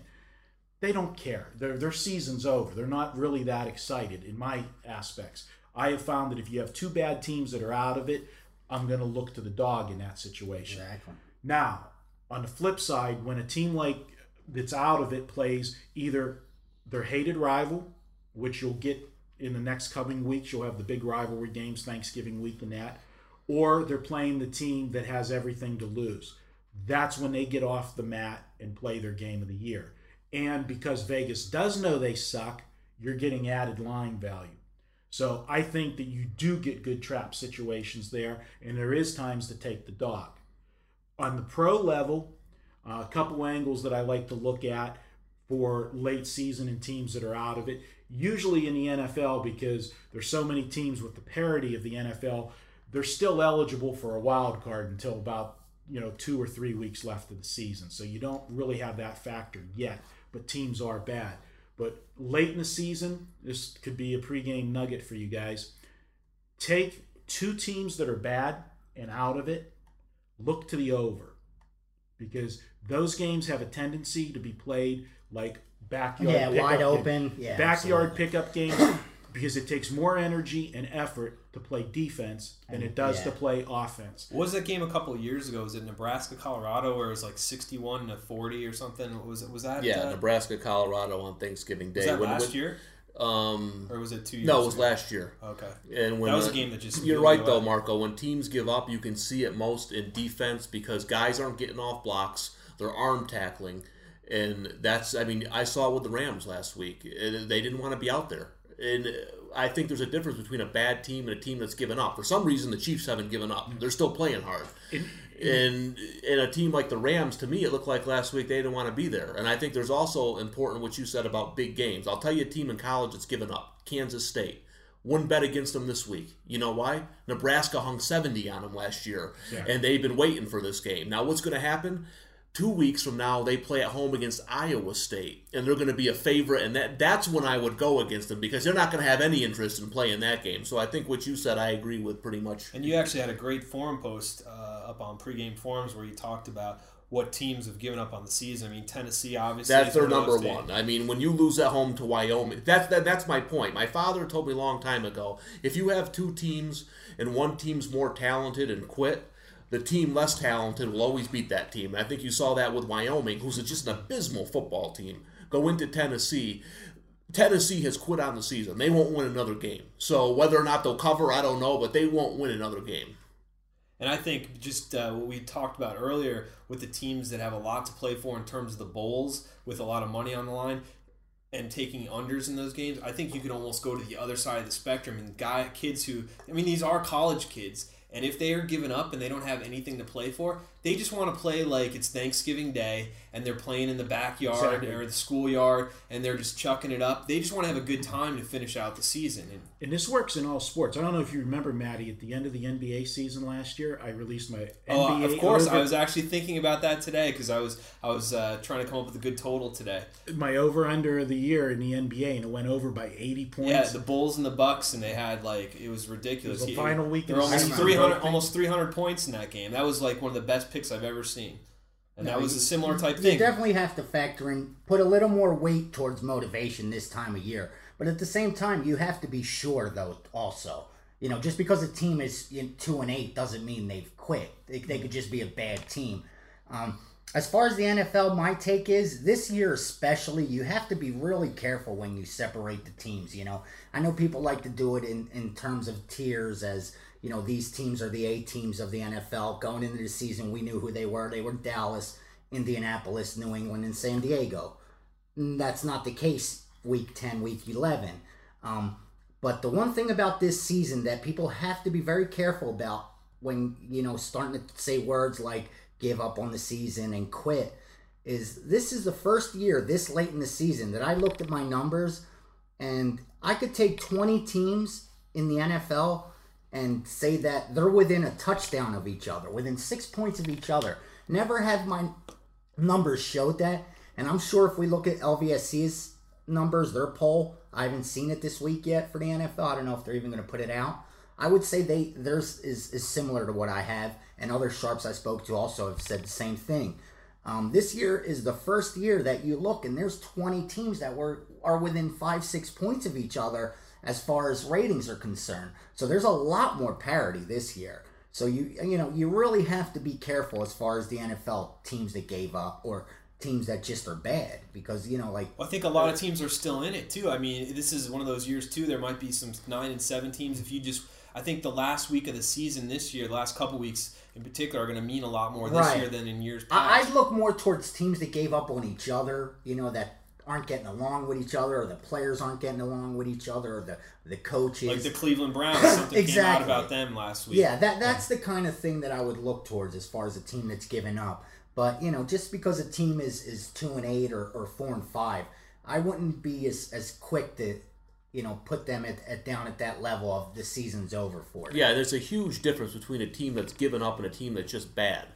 Speaker 6: They don't care. Their their season's over. They're not really that excited in my aspects. I have found that if you have two bad teams that are out of it, I'm going to look to the dog in that situation.
Speaker 5: Exactly.
Speaker 6: Now, on the flip side, when a team like that's out of it plays either their hated rival, which you'll get in the next coming weeks. You'll have the big rivalry games, Thanksgiving week, and that. Or they're playing the team that has everything to lose. That's when they get off the mat and play their game of the year. And because Vegas does know they suck, you're getting added line value. So I think that you do get good trap situations there, and there is times to take the dog. On the pro level, uh, a couple angles that I like to look at for late season and teams that are out of it. Usually in the NFL, because there's so many teams with the parity of the NFL, they're still eligible for a wild card until about you know two or three weeks left of the season. So you don't really have that factor yet, but teams are bad. But late in the season, this could be a pregame nugget for you guys. Take two teams that are bad and out of it, look to the over. Because those games have a tendency to be played like backyard
Speaker 5: Yeah, wide
Speaker 6: games.
Speaker 5: open. Yeah,
Speaker 6: backyard
Speaker 5: absolutely.
Speaker 6: pickup games because it takes more energy and effort to play defense than it does
Speaker 5: Yeah.
Speaker 6: to play offense.
Speaker 1: What was that game a couple of years ago? Was it Nebraska Colorado where it was like sixty-one to forty or something? What Was it was that?
Speaker 4: Yeah,
Speaker 1: uh,
Speaker 4: Nebraska, Colorado on Thanksgiving Day.
Speaker 1: Was that
Speaker 4: When-
Speaker 1: last
Speaker 4: when-
Speaker 1: year
Speaker 4: Um,
Speaker 1: or was it two years? Ago?
Speaker 4: No, it was
Speaker 1: ago?
Speaker 4: last year.
Speaker 1: Okay.
Speaker 4: And when
Speaker 1: That was a game that just
Speaker 4: you're right though,
Speaker 1: away.
Speaker 4: Marco. When teams give up, you can see it most in defense because guys aren't getting off blocks; they're arm tackling, and that's. I mean, I saw it with the Rams last week. It- they didn't want to be out there, and I think there's a difference between a bad team and a team that's given up. For some reason, the Chiefs haven't given up; they're still playing hard. And in a team like the Rams, to me, it looked like last week they didn't want to be there. And I think there's also important what you said about big games. I'll tell you a team in college that's given up Kansas State. Wouldn't bet against them this week. You know why? Nebraska hung 70 on them last year, and they've been waiting for this game. Now, what's going to happen? Two weeks from now, they play at home against Iowa State, and they're going to be a favorite, and that that's when I would go against them because they're not going to have any interest in playing that game. So I think what you said, I agree with pretty much.
Speaker 1: And you actually had a great forum post uh, up on pregame forums where you talked about what teams have given up on the season. I mean, Tennessee obviously.
Speaker 4: That's their number
Speaker 1: teams.
Speaker 4: one. I mean, when you lose at home to Wyoming, that's that, that's my point. My father told me a long time ago: if you have two teams and one team's more talented and quit, the team less talented will always beat that team. And I think you saw that with Wyoming, who's just an abysmal football team. Go into Tennessee. Tennessee has quit on the season. They won't win another game. So whether or not they'll cover, I don't know, but they won't win another game.
Speaker 1: And I think just uh, what we talked about earlier with the teams that have a lot to play for in terms of the bowls with a lot of money on the line and taking unders in those games, I think you can almost go to the other side of the spectrum and guy kids who I mean these are college kids and if they are given up and they don't have anything to play for, they just want to play like it's Thanksgiving Day and they're playing in the backyard
Speaker 6: Exactly.
Speaker 1: or the schoolyard and they're just chucking it up. They just want to have a good time to finish out the season. And
Speaker 6: And this works in all sports. I don't know if you remember, Matty, at the end of the NBA season last year, I released my
Speaker 1: Oh,
Speaker 6: NBA
Speaker 1: of course.
Speaker 6: over,
Speaker 1: I was actually thinking about that today because I was I was uh, trying to come up with a good total today.
Speaker 6: my over under of the year in the NBA, and it went over by 80 points.
Speaker 1: Yeah, the Bulls and the Bucks, and they had like it was ridiculous.
Speaker 6: It was the
Speaker 1: He-
Speaker 6: final week
Speaker 1: There
Speaker 6: of the
Speaker 1: almost three hundred, almost three hundred points in that game. That was like one of the best picks I've ever seen, and that was
Speaker 5: you-
Speaker 1: a similar type
Speaker 5: You
Speaker 1: thing.
Speaker 5: You definitely have to factor in, put a little more weight towards motivation this time of year. But at the same time, you have to be sure, though, also. You know, just because a team is in two and eight doesn't mean they've quit. They, they could just be a bad team. Um, as far as the NFL, my take is this year especially, you have to be really careful when you separate the teams. You know, I know people like to do it in, in terms of tiers, as you know, these teams are the A teams of the NFL. Going into the season, we knew who they were. They were Dallas, Indianapolis, New England, and San Diego. Mm, That's not the case week 10, week 11. Um, but the one thing about this season that people have to be very careful about when, you know, starting to say words like give up on the season and quit is this is the first year this late in the season that I looked at my numbers and I could take 20 teams in the NFL and say that they're within a touchdown of each other, within six points of each other. Never have my numbers showed that. And I'm sure if we look at LVSC's numbers, their poll, I haven't seen it this week yet for the NFL. I don't know if they're even going to put it out. I would say they theirs is, is similar to what I have, and other sharps I spoke to also have said the same thing. Um, this year is the first year that you look, and there's 20 teams that were are within five, six points of each other as far as ratings are concerned. So there's a lot more parity this year. So you you know you really have to be careful as far as the NFL teams that gave up or teams that just are bad because you know like
Speaker 1: Well, I think a lot of teams are still in it too. I mean, this is one of those years too. There might be some nine and seven teams. If you just, I think the last week of the season this year, the last couple weeks in particular, are going to mean a lot more this
Speaker 5: Right.
Speaker 1: year than in years
Speaker 5: I,
Speaker 1: past.
Speaker 5: I'd look more towards teams that gave up on each other, you know, that aren't getting along with each other, or the players aren't getting along with each other, or the the coaches.
Speaker 1: like the Cleveland Browns, something came out about them last week.
Speaker 5: yeah, that that's the kind of thing that I would look towards as far as a team that's given up. But you know, just because a team is is two and eight or, or four and five, I wouldn't be as as quick to you know put them at, at down at that level of the season's over for them.
Speaker 4: Yeah, there's a huge difference between a team that's given up and a team that's just bad.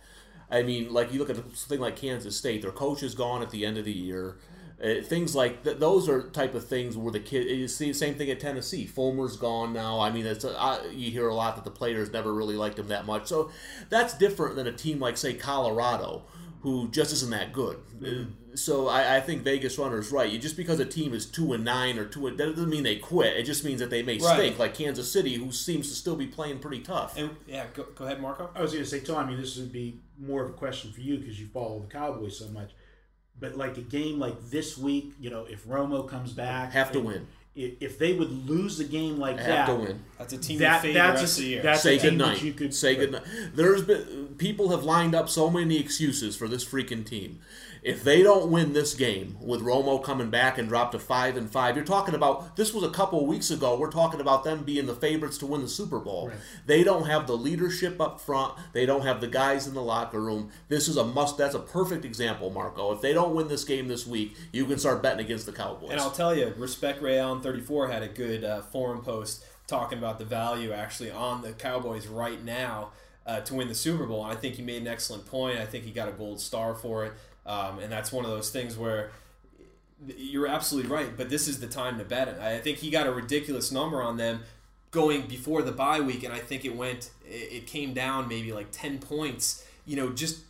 Speaker 4: I mean, like you look at something like Kansas State, their coach is gone at the end of the year. Uh, things like th- those are type of things where the kid you see the same thing at Tennessee. Fulmer's gone now. I mean, it's a, I, you hear a lot that the players never really liked him that much. So that's different than a team like say Colorado, who just isn't that good. Uh, So I, I think Vegas Runner's right. You just because a team is two and nine or two, and, that doesn't mean they quit. It just means that they may
Speaker 1: Right.
Speaker 4: stink, like Kansas City, who seems to still be playing pretty tough.
Speaker 1: And yeah, go, go ahead, Marco.
Speaker 6: I was going to say, Tom, I mean, this would be more of a question for you because you follow the Cowboys so much. But like a game like this week, you know, if Romo comes back,
Speaker 4: Have to
Speaker 6: and
Speaker 4: win.
Speaker 6: i- If they would lose a game like
Speaker 4: have
Speaker 6: that,
Speaker 4: to win.
Speaker 1: That's a team
Speaker 6: That,
Speaker 1: that, fade the
Speaker 6: that's
Speaker 1: rest
Speaker 6: a,
Speaker 1: of the year.
Speaker 6: that's
Speaker 4: Say
Speaker 6: a team
Speaker 4: good
Speaker 6: that
Speaker 4: night.
Speaker 6: you could
Speaker 4: Say good night. There's been people have lined up so many excuses for this freaking team. If they don't win this game with Romo coming back and drop to five and five, you're talking about this was a couple of weeks ago. We're talking about them being the favorites to win the Super Bowl. They don't have the leadership up front. They don't have the guys in the locker room. This is a must. That's a perfect example, Marco. If they don't win this game this week, you can start betting against the Cowboys.
Speaker 1: And I'll tell you, Respect Ray Allen 34 had a good uh, forum post talking about the value actually on the Cowboys right now uh, to win the Super Bowl. And I think he made an excellent point. I think he got a gold star for it. Um, and that's one of those things where you're absolutely right, but this is the time to bet it. I think he got a ridiculous number on them going before the bye week, and I think it went, it came down maybe like 10 points, you know, just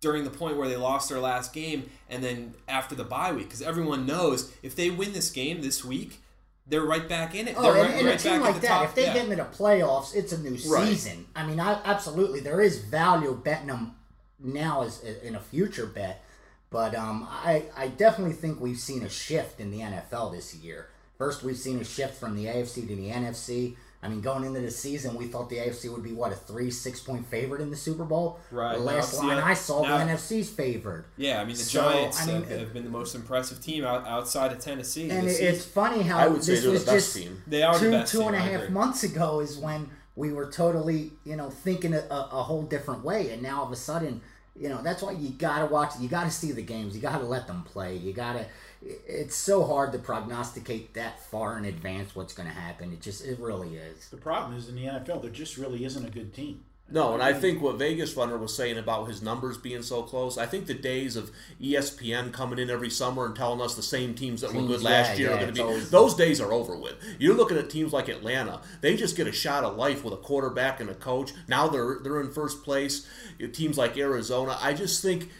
Speaker 1: during the point where they lost their last game and then after the bye week, because everyone knows if they win this game this week, they're right back in it.
Speaker 5: Oh,
Speaker 1: they're
Speaker 5: and,
Speaker 1: right,
Speaker 5: and a team like that,
Speaker 1: top.
Speaker 5: if they
Speaker 1: yeah.
Speaker 5: get into the playoffs, it's a new
Speaker 4: Right.
Speaker 5: season. I mean, I, absolutely, there is value betting them now as in a future bet, but um, I I definitely think we've seen a shift in the NFL this year. First, we've seen a shift from the AFC to the NFC. I mean, going into the season, we thought the AFC would be what a three, six point favorite in the Super Bowl.
Speaker 1: Right,
Speaker 5: The last
Speaker 1: it's
Speaker 5: line
Speaker 1: oth-
Speaker 5: I saw,
Speaker 1: now-
Speaker 5: the NFC's favored.
Speaker 1: Yeah, I mean the
Speaker 5: So,
Speaker 1: Giants
Speaker 5: I mean,
Speaker 1: have, have been the most impressive team out, outside of Tennessee.
Speaker 5: And
Speaker 1: this
Speaker 5: it, it's
Speaker 1: season.
Speaker 5: funny how
Speaker 4: I would say
Speaker 5: this
Speaker 4: they're the
Speaker 5: was
Speaker 4: best
Speaker 5: just
Speaker 4: team.
Speaker 1: They are the
Speaker 5: two
Speaker 1: best
Speaker 5: two
Speaker 1: team,
Speaker 5: and a
Speaker 1: I
Speaker 5: half months ago is when we were totally you know thinking a, a, a whole different way, and now all of a sudden you know that's why you gotta watch. You gotta see the games. You gotta let them play. You gotta. It's so hard to prognosticate that far in advance what's to happen. It just it really is.
Speaker 6: the problem is in the NFL, there just really isn't a good team.
Speaker 4: No, and I mm. think what Vegas Runner was saying about his numbers being so close, I think the days of ESPN coming in every summer and telling us the same teams that were good last
Speaker 5: yeah,
Speaker 4: year
Speaker 5: yeah,
Speaker 4: are going to be
Speaker 5: always-
Speaker 4: those days are over with. You're looking at teams like Atlanta; they just get a shot of life with a quarterback and a coach. Now they're they're in first place. Teams like Arizona, I just think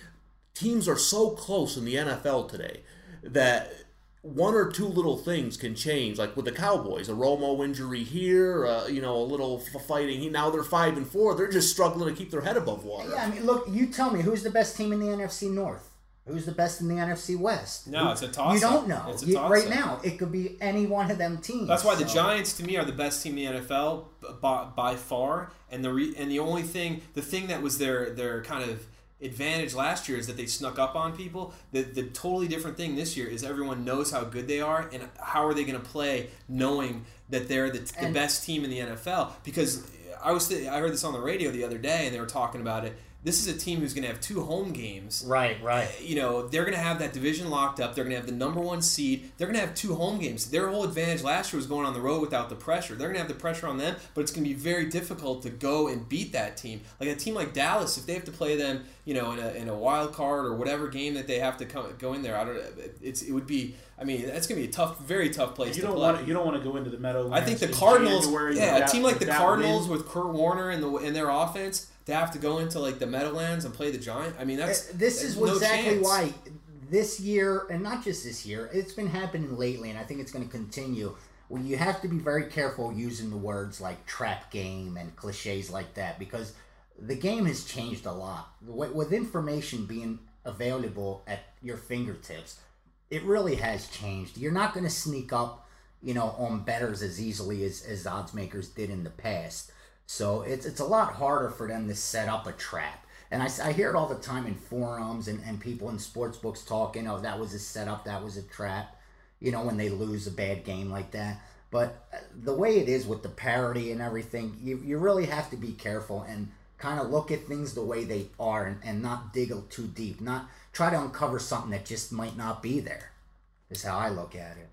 Speaker 4: teams are so close in the NFL today that one or two little things can change. Like with the Cowboys, a Romo injury here, uh, you know, a little f- fighting. here. Now they're five and four. They're just struggling to keep their head above water.
Speaker 5: Yeah, I mean, look, you tell me who's the best team in the NFC North. Who's the best in the NFC West?
Speaker 1: No,
Speaker 5: Who-
Speaker 1: it's a toss-up.
Speaker 5: You don't know.
Speaker 1: It's a
Speaker 5: You- right
Speaker 1: toss-up.
Speaker 5: now, it could be any one of them teams.
Speaker 1: That's why the Giants to me are the best team in the NFL by, by far. And the re, and the only thing, the thing that was their their kind of advantage last year is that they snuck up on people. The the totally different thing this year is everyone knows how good they are and how are they going to play knowing that they're the, the best team in the NFL. Because I was th- I heard this on the radio the other day and they were talking about it. This is a team who's going to have two home games
Speaker 5: Right, right.
Speaker 1: Eh, you know, they're going to have that division locked up. They're going to have the number one seed. They're going to have two home games. Their whole advantage last year was going on the road without the pressure. They're going to have the pressure on them, but it's going to be very difficult to go and beat that team. Like a team like Dallas, if they have to play them, you know, in a, in a wild card or whatever game that they have to come, go in there, I don't. Eh, it's it would be. I mean, that's going to be a tough, very tough place
Speaker 6: You
Speaker 1: to
Speaker 6: don't
Speaker 1: play.
Speaker 6: want you don't want to go into the Meadowlands.
Speaker 1: I think the Cardinals,
Speaker 6: January
Speaker 1: yeah, a team like the Cardinals
Speaker 6: win.
Speaker 1: with Kurt Warner and the in their offense to have to go into like the Meadowlands and play the Giant. I mean, that's
Speaker 5: Uh, this is
Speaker 1: no
Speaker 5: exactly
Speaker 1: chance.
Speaker 5: why this year, and not just this year, it's been happening lately, and I think it's going to continue. Where you have to be very careful using the words like trap game and cliches like that because the game has changed a lot. With with information being available at your fingertips. It really has changed. You're not going to sneak up, you know, on bettors as easily as, as odds makers did in the past. So it's it's a lot harder for them to set up a trap. And I, I hear it all the time in forums and, and people in sports books talking, oh, that was a setup, that was a trap, you know, when they lose a bad game like that. But uh, the way it is with the parity and everything, you, you really have to be careful and kind of look at things the way they are and, and not dig too deep. Not try to uncover something that just might not be there, is how I look at it.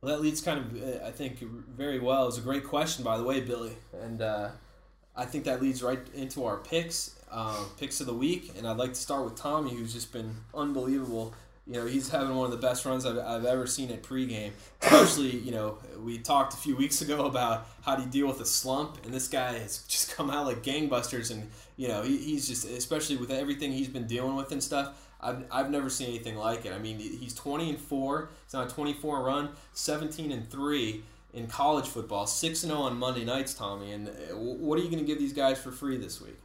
Speaker 1: Well, that leads kind of, uh, I think, very well. It's a great question, by the way, Billy. And uh, I think that leads right into our picks, uh, picks of the week. And I'd like to start with Tommy, who's just been unbelievable. You know, he's having one of the best runs I've, I've ever seen at pregame. Especially, you know, we talked a few weeks ago about how do you deal with a slump, and this guy has just come out like gangbusters. And, you know, he, he's just, especially with everything he's been dealing with and stuff, I've, I've never seen anything like it. I mean, he's 20 and 4. He's on a 24 run, 17 and 3 in college football, 6 and 0 on Monday nights, Tommy. And uh, what are you going to give these guys for free this week?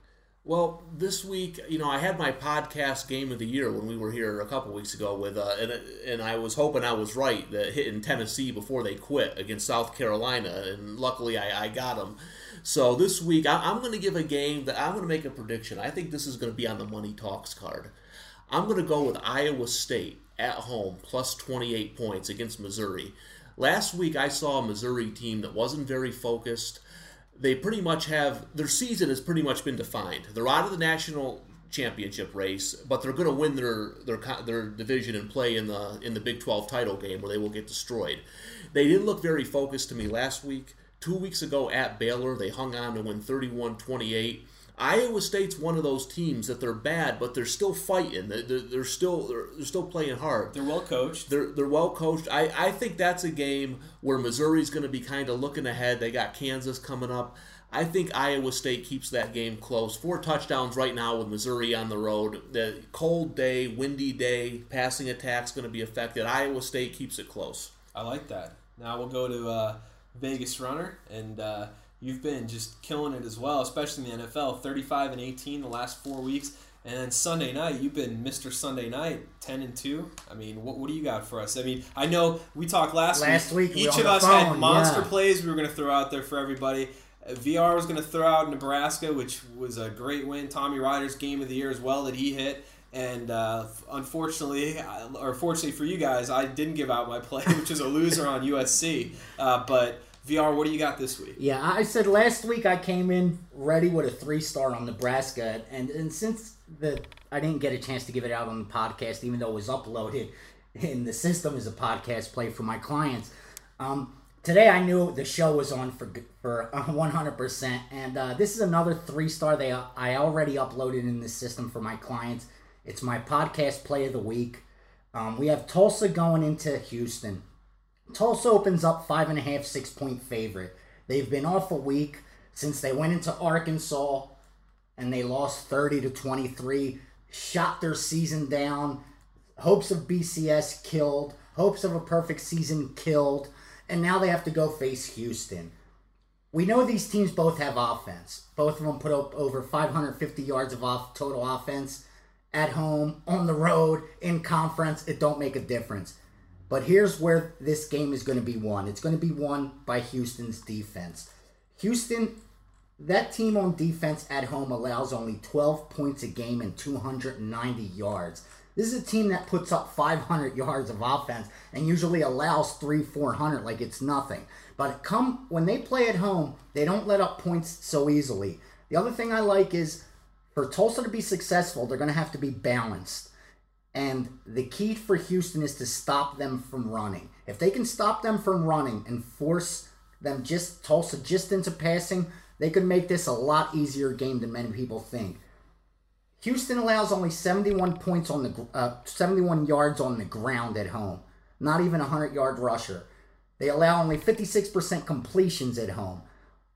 Speaker 4: Well, this week, you know, I had my podcast game of the year when we were here a couple weeks ago with, uh, and and I was hoping I was right that hitting Tennessee before they quit against South Carolina, and luckily I, I got them. So this week, I, I'm going to give a game that I'm going to make a prediction. I think this is going to be on the Money Talks card. I'm going to go with Iowa State at home plus 28 points against Missouri. Last week, I saw a Missouri team that wasn't very focused they pretty much have their season has pretty much been defined. They're out of the national championship race, but they're going to win their their their division and play in the in the Big 12 title game where they will get destroyed. They didn't look very focused to me last week. 2 weeks ago at Baylor, they hung on to win 31-28. Iowa State's one of those teams that they're bad, but they're still fighting. They're, they're, still they're, they're still playing hard.
Speaker 1: They're well coached.
Speaker 4: They're they're well coached. I, I think that's a game where Missouri's going to be kind of looking ahead. They got Kansas coming up. I think Iowa State keeps that game close. Four touchdowns right now with Missouri on the road. The cold day, windy day, passing attack's going to be affected. Iowa State keeps it close.
Speaker 1: I like that. Now we'll go to uh, Vegas Runner, and uh, you've been just killing it as well, especially in the NFL. 35 and 18 the last four weeks. And then Sunday night, you've been Mr. Sunday night, 10 and 2. I mean, what, what do you got for us? I mean, I know we talked last,
Speaker 5: Last week, we
Speaker 1: Each
Speaker 5: on
Speaker 1: of us had monster
Speaker 5: yeah.
Speaker 1: plays we were going to throw out there for everybody. Uh, VR was going to throw out Nebraska, which was a great win. Tommy Rider's game of the year as well that he hit. And uh, unfortunately, uh, or fortunately for you guys, I didn't give out my play, which is a loser on USC. Uh, but VR, what do you got this week?
Speaker 5: Yeah, I said last week I came in ready with a three star on Nebraska, and and since the I didn't get a chance to give it out on the podcast, even though it was uploaded in the system as a podcast play for my clients. Um, today I knew the show was on for for one hundred percent, and uh, this is another three star they I already uploaded in the system for my clients. It's my podcast play of the week. Um, we have Tulsa going into Houston. Tulsa opens up five and a half, six point favorite. They've been off a week since they went into Arkansas and they lost 30 to 23, shot their season down. Hopes of BCS killed, hopes of a perfect season killed, and now they have to go face Houston. We know these teams both have offense. Both of them put up over 550 yards of off total offense at home, on the road, in conference. It don't make a difference. But here's where this game is going to be won. It's going to be won by Houston's defense. Houston, that team on defense at home allows only 12 points a game and 290 yards. This is a team that puts up 500 yards of offense and usually allows 3 400 like it's nothing. But come when they play at home, they don't let up points so easily. The other thing I like is for Tulsa to be successful, they're going to have to be balanced. And the key for Houston is to stop them from running. If they can stop them from running and force them just Tulsa just into passing, they could make this a lot easier game than many people think. Houston allows only 71 points on the uh, 71 yards on the ground at home. Not even a 100 yard rusher. They allow only 56% completions at home.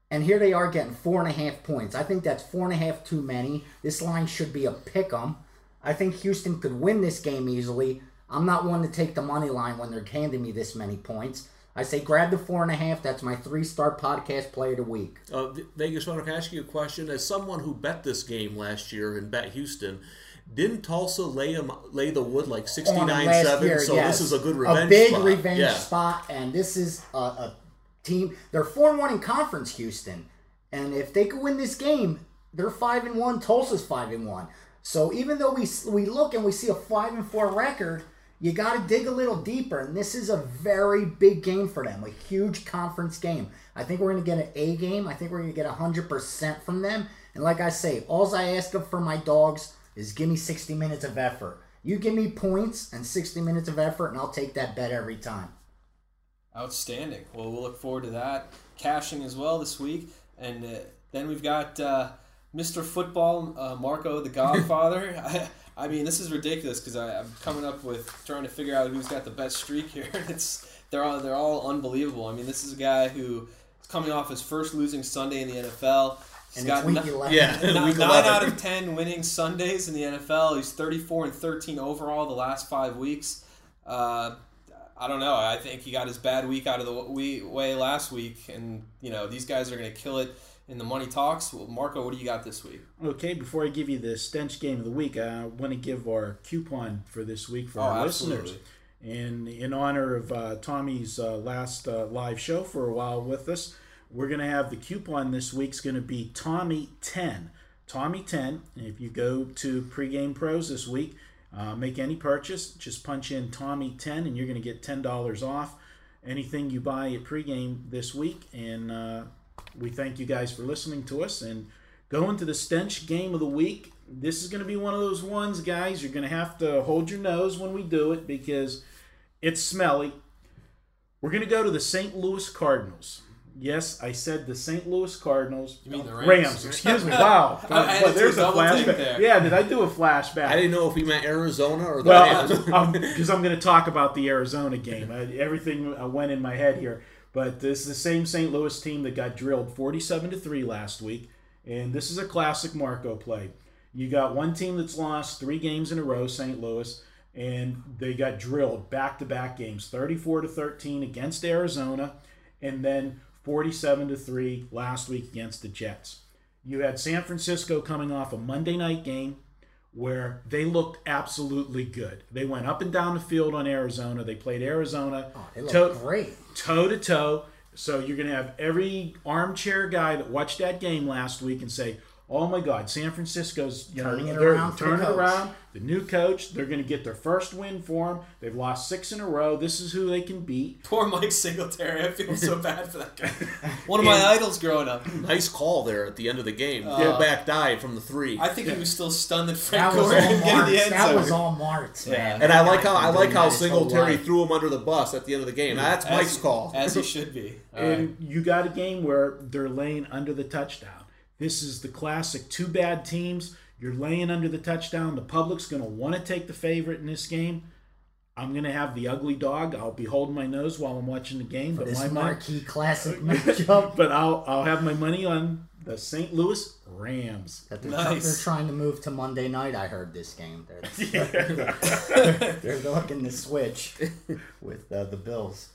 Speaker 5: And here they are getting four and a half points. I think that's four and a half too many. This line should be a pick 'em. I think Houston could win this game easily. I'm not one to take the money line when they're handing me this many points. I say grab the four and a half. That's my three star podcast play of the week.
Speaker 4: Uh, Vegas Runner, can I ask you a question? As someone who bet this game last year and bet Houston, Didn't Tulsa lay 'em- lay the wood like 69 7?
Speaker 5: year,
Speaker 4: so
Speaker 5: yes.
Speaker 4: this is a good revenge
Speaker 5: A big
Speaker 4: spot.
Speaker 5: revenge
Speaker 4: yeah.
Speaker 5: spot, and this is a, a team. They're four and one in conference, Houston, and if they could win this game, they're five and one. Tulsa's five and one. So even though we we look and we see a five and four record, you got to dig a little deeper, and this is a very big game for them, a huge conference game. I think we're going to get an A game. I think we're going to get hundred percent from them. And like I say, all I ask of for my dogs is give me sixty minutes of effort. You give me points and 60 minutes of effort, and I'll take that bet every time.
Speaker 1: Outstanding. Well, we'll look forward to that cashing as well this week, and uh, then we've got uh, Mr. Football, uh, Marco the Godfather. I, I mean, this is ridiculous because I'm coming up with trying to figure out who's got the best streak here. It's they're all they're all unbelievable. I mean, this is a guy who is coming off his first losing Sunday in the NFL. He's
Speaker 5: And
Speaker 1: got
Speaker 5: it's week
Speaker 1: no-
Speaker 5: 11.
Speaker 4: Yeah,
Speaker 1: Nine,
Speaker 4: week
Speaker 1: nine out of ten winning Sundays in the NFL. He's 34 and 13 overall the last five weeks. Uh, I don't know. I think he got his bad week out of the way last week, and you know these guys are going to kill it in the money talks. Well, Marco, what do you got this week?
Speaker 6: Okay, before I give you the stench game of the week, I want to give our coupon for this week for
Speaker 1: Oh,
Speaker 6: our
Speaker 1: absolutely.
Speaker 6: listeners. And in honor of uh, Tommy's uh, last uh, live show for a while with us, we're going to have the coupon this week's going to be Tommy10. Tommy10. And if you go to Pregame Pros this week, uh, make any purchase, just punch in Tommy10 and you're going to get $10 off anything you buy at Pregame this week. And uh, we thank you guys for listening to us. And going to the stench game of the week. This is going to be one of those ones, guys. You're going to have to hold your nose when we do it because it's smelly. We're going to go to the St. Louis Cardinals. Yes, I said the St. Louis Cardinals.
Speaker 1: You mean the
Speaker 6: Rams?
Speaker 1: Rams?
Speaker 6: excuse me. Wow.
Speaker 1: I had
Speaker 6: Well,
Speaker 1: to
Speaker 6: there's a
Speaker 1: double
Speaker 6: flashback.
Speaker 1: there.
Speaker 6: Yeah, did I do a flashback?
Speaker 4: I didn't know if he meant Arizona or the
Speaker 6: Well,
Speaker 4: Rams.
Speaker 6: because I'm going to talk about the Arizona game. I, everything uh, went in my head here, but this is the same St. Louis team that got drilled 47 to three last week, and this is a classic Marco play. You got one team that's lost three games in a row, St. Louis, and they got drilled back-to-back games, 34 to 13 against Arizona, and then 47 to three last week against the Jets. You had San Francisco coming off a Monday night game where they looked absolutely good. They went up and down the field on Arizona. They played Arizona
Speaker 5: Oh, they
Speaker 6: toe
Speaker 5: great.
Speaker 6: toe to toe. So you're going to have every armchair guy that watched that game last week and say, "Oh my God, San Francisco's you
Speaker 5: Turning
Speaker 6: know,
Speaker 5: it around the
Speaker 6: turning it around. The new coach, they're going to get their first win for them. They've lost six in a row. This is who they can beat.
Speaker 1: Poor Mike Singletary. I feel so bad for that guy. One of my idols growing up.
Speaker 4: nice call there at the end of the game.
Speaker 1: Uh,
Speaker 4: Fullback dive from the three.
Speaker 1: I think he was still stunned that Frank
Speaker 5: That was
Speaker 1: Gore
Speaker 5: all
Speaker 1: didn't get in the
Speaker 5: Martz.
Speaker 1: end
Speaker 5: That was all Martz,
Speaker 1: Yeah.
Speaker 4: and I like how I like how
Speaker 5: that his whole
Speaker 4: Singletary threw him under the bus at the end of the game. That's
Speaker 1: As-
Speaker 4: Mike's call.
Speaker 1: As he should be. All right.
Speaker 6: and you got a game where they're laying under the touchdown. This is the classic two bad teams. You're laying under the touchdown. The public's going to want to take the favorite in this game. I'm going to have the ugly dog. I'll be holding my nose while I'm watching the game, but
Speaker 5: This
Speaker 6: my money,
Speaker 5: marquee classic matchup
Speaker 6: but I'll I'll have my money on the St. Louis Rams.
Speaker 5: that they're,
Speaker 1: Nice.
Speaker 5: they're trying to move to Monday night. I heard this game. They're, they're looking to switch with uh, the Bills.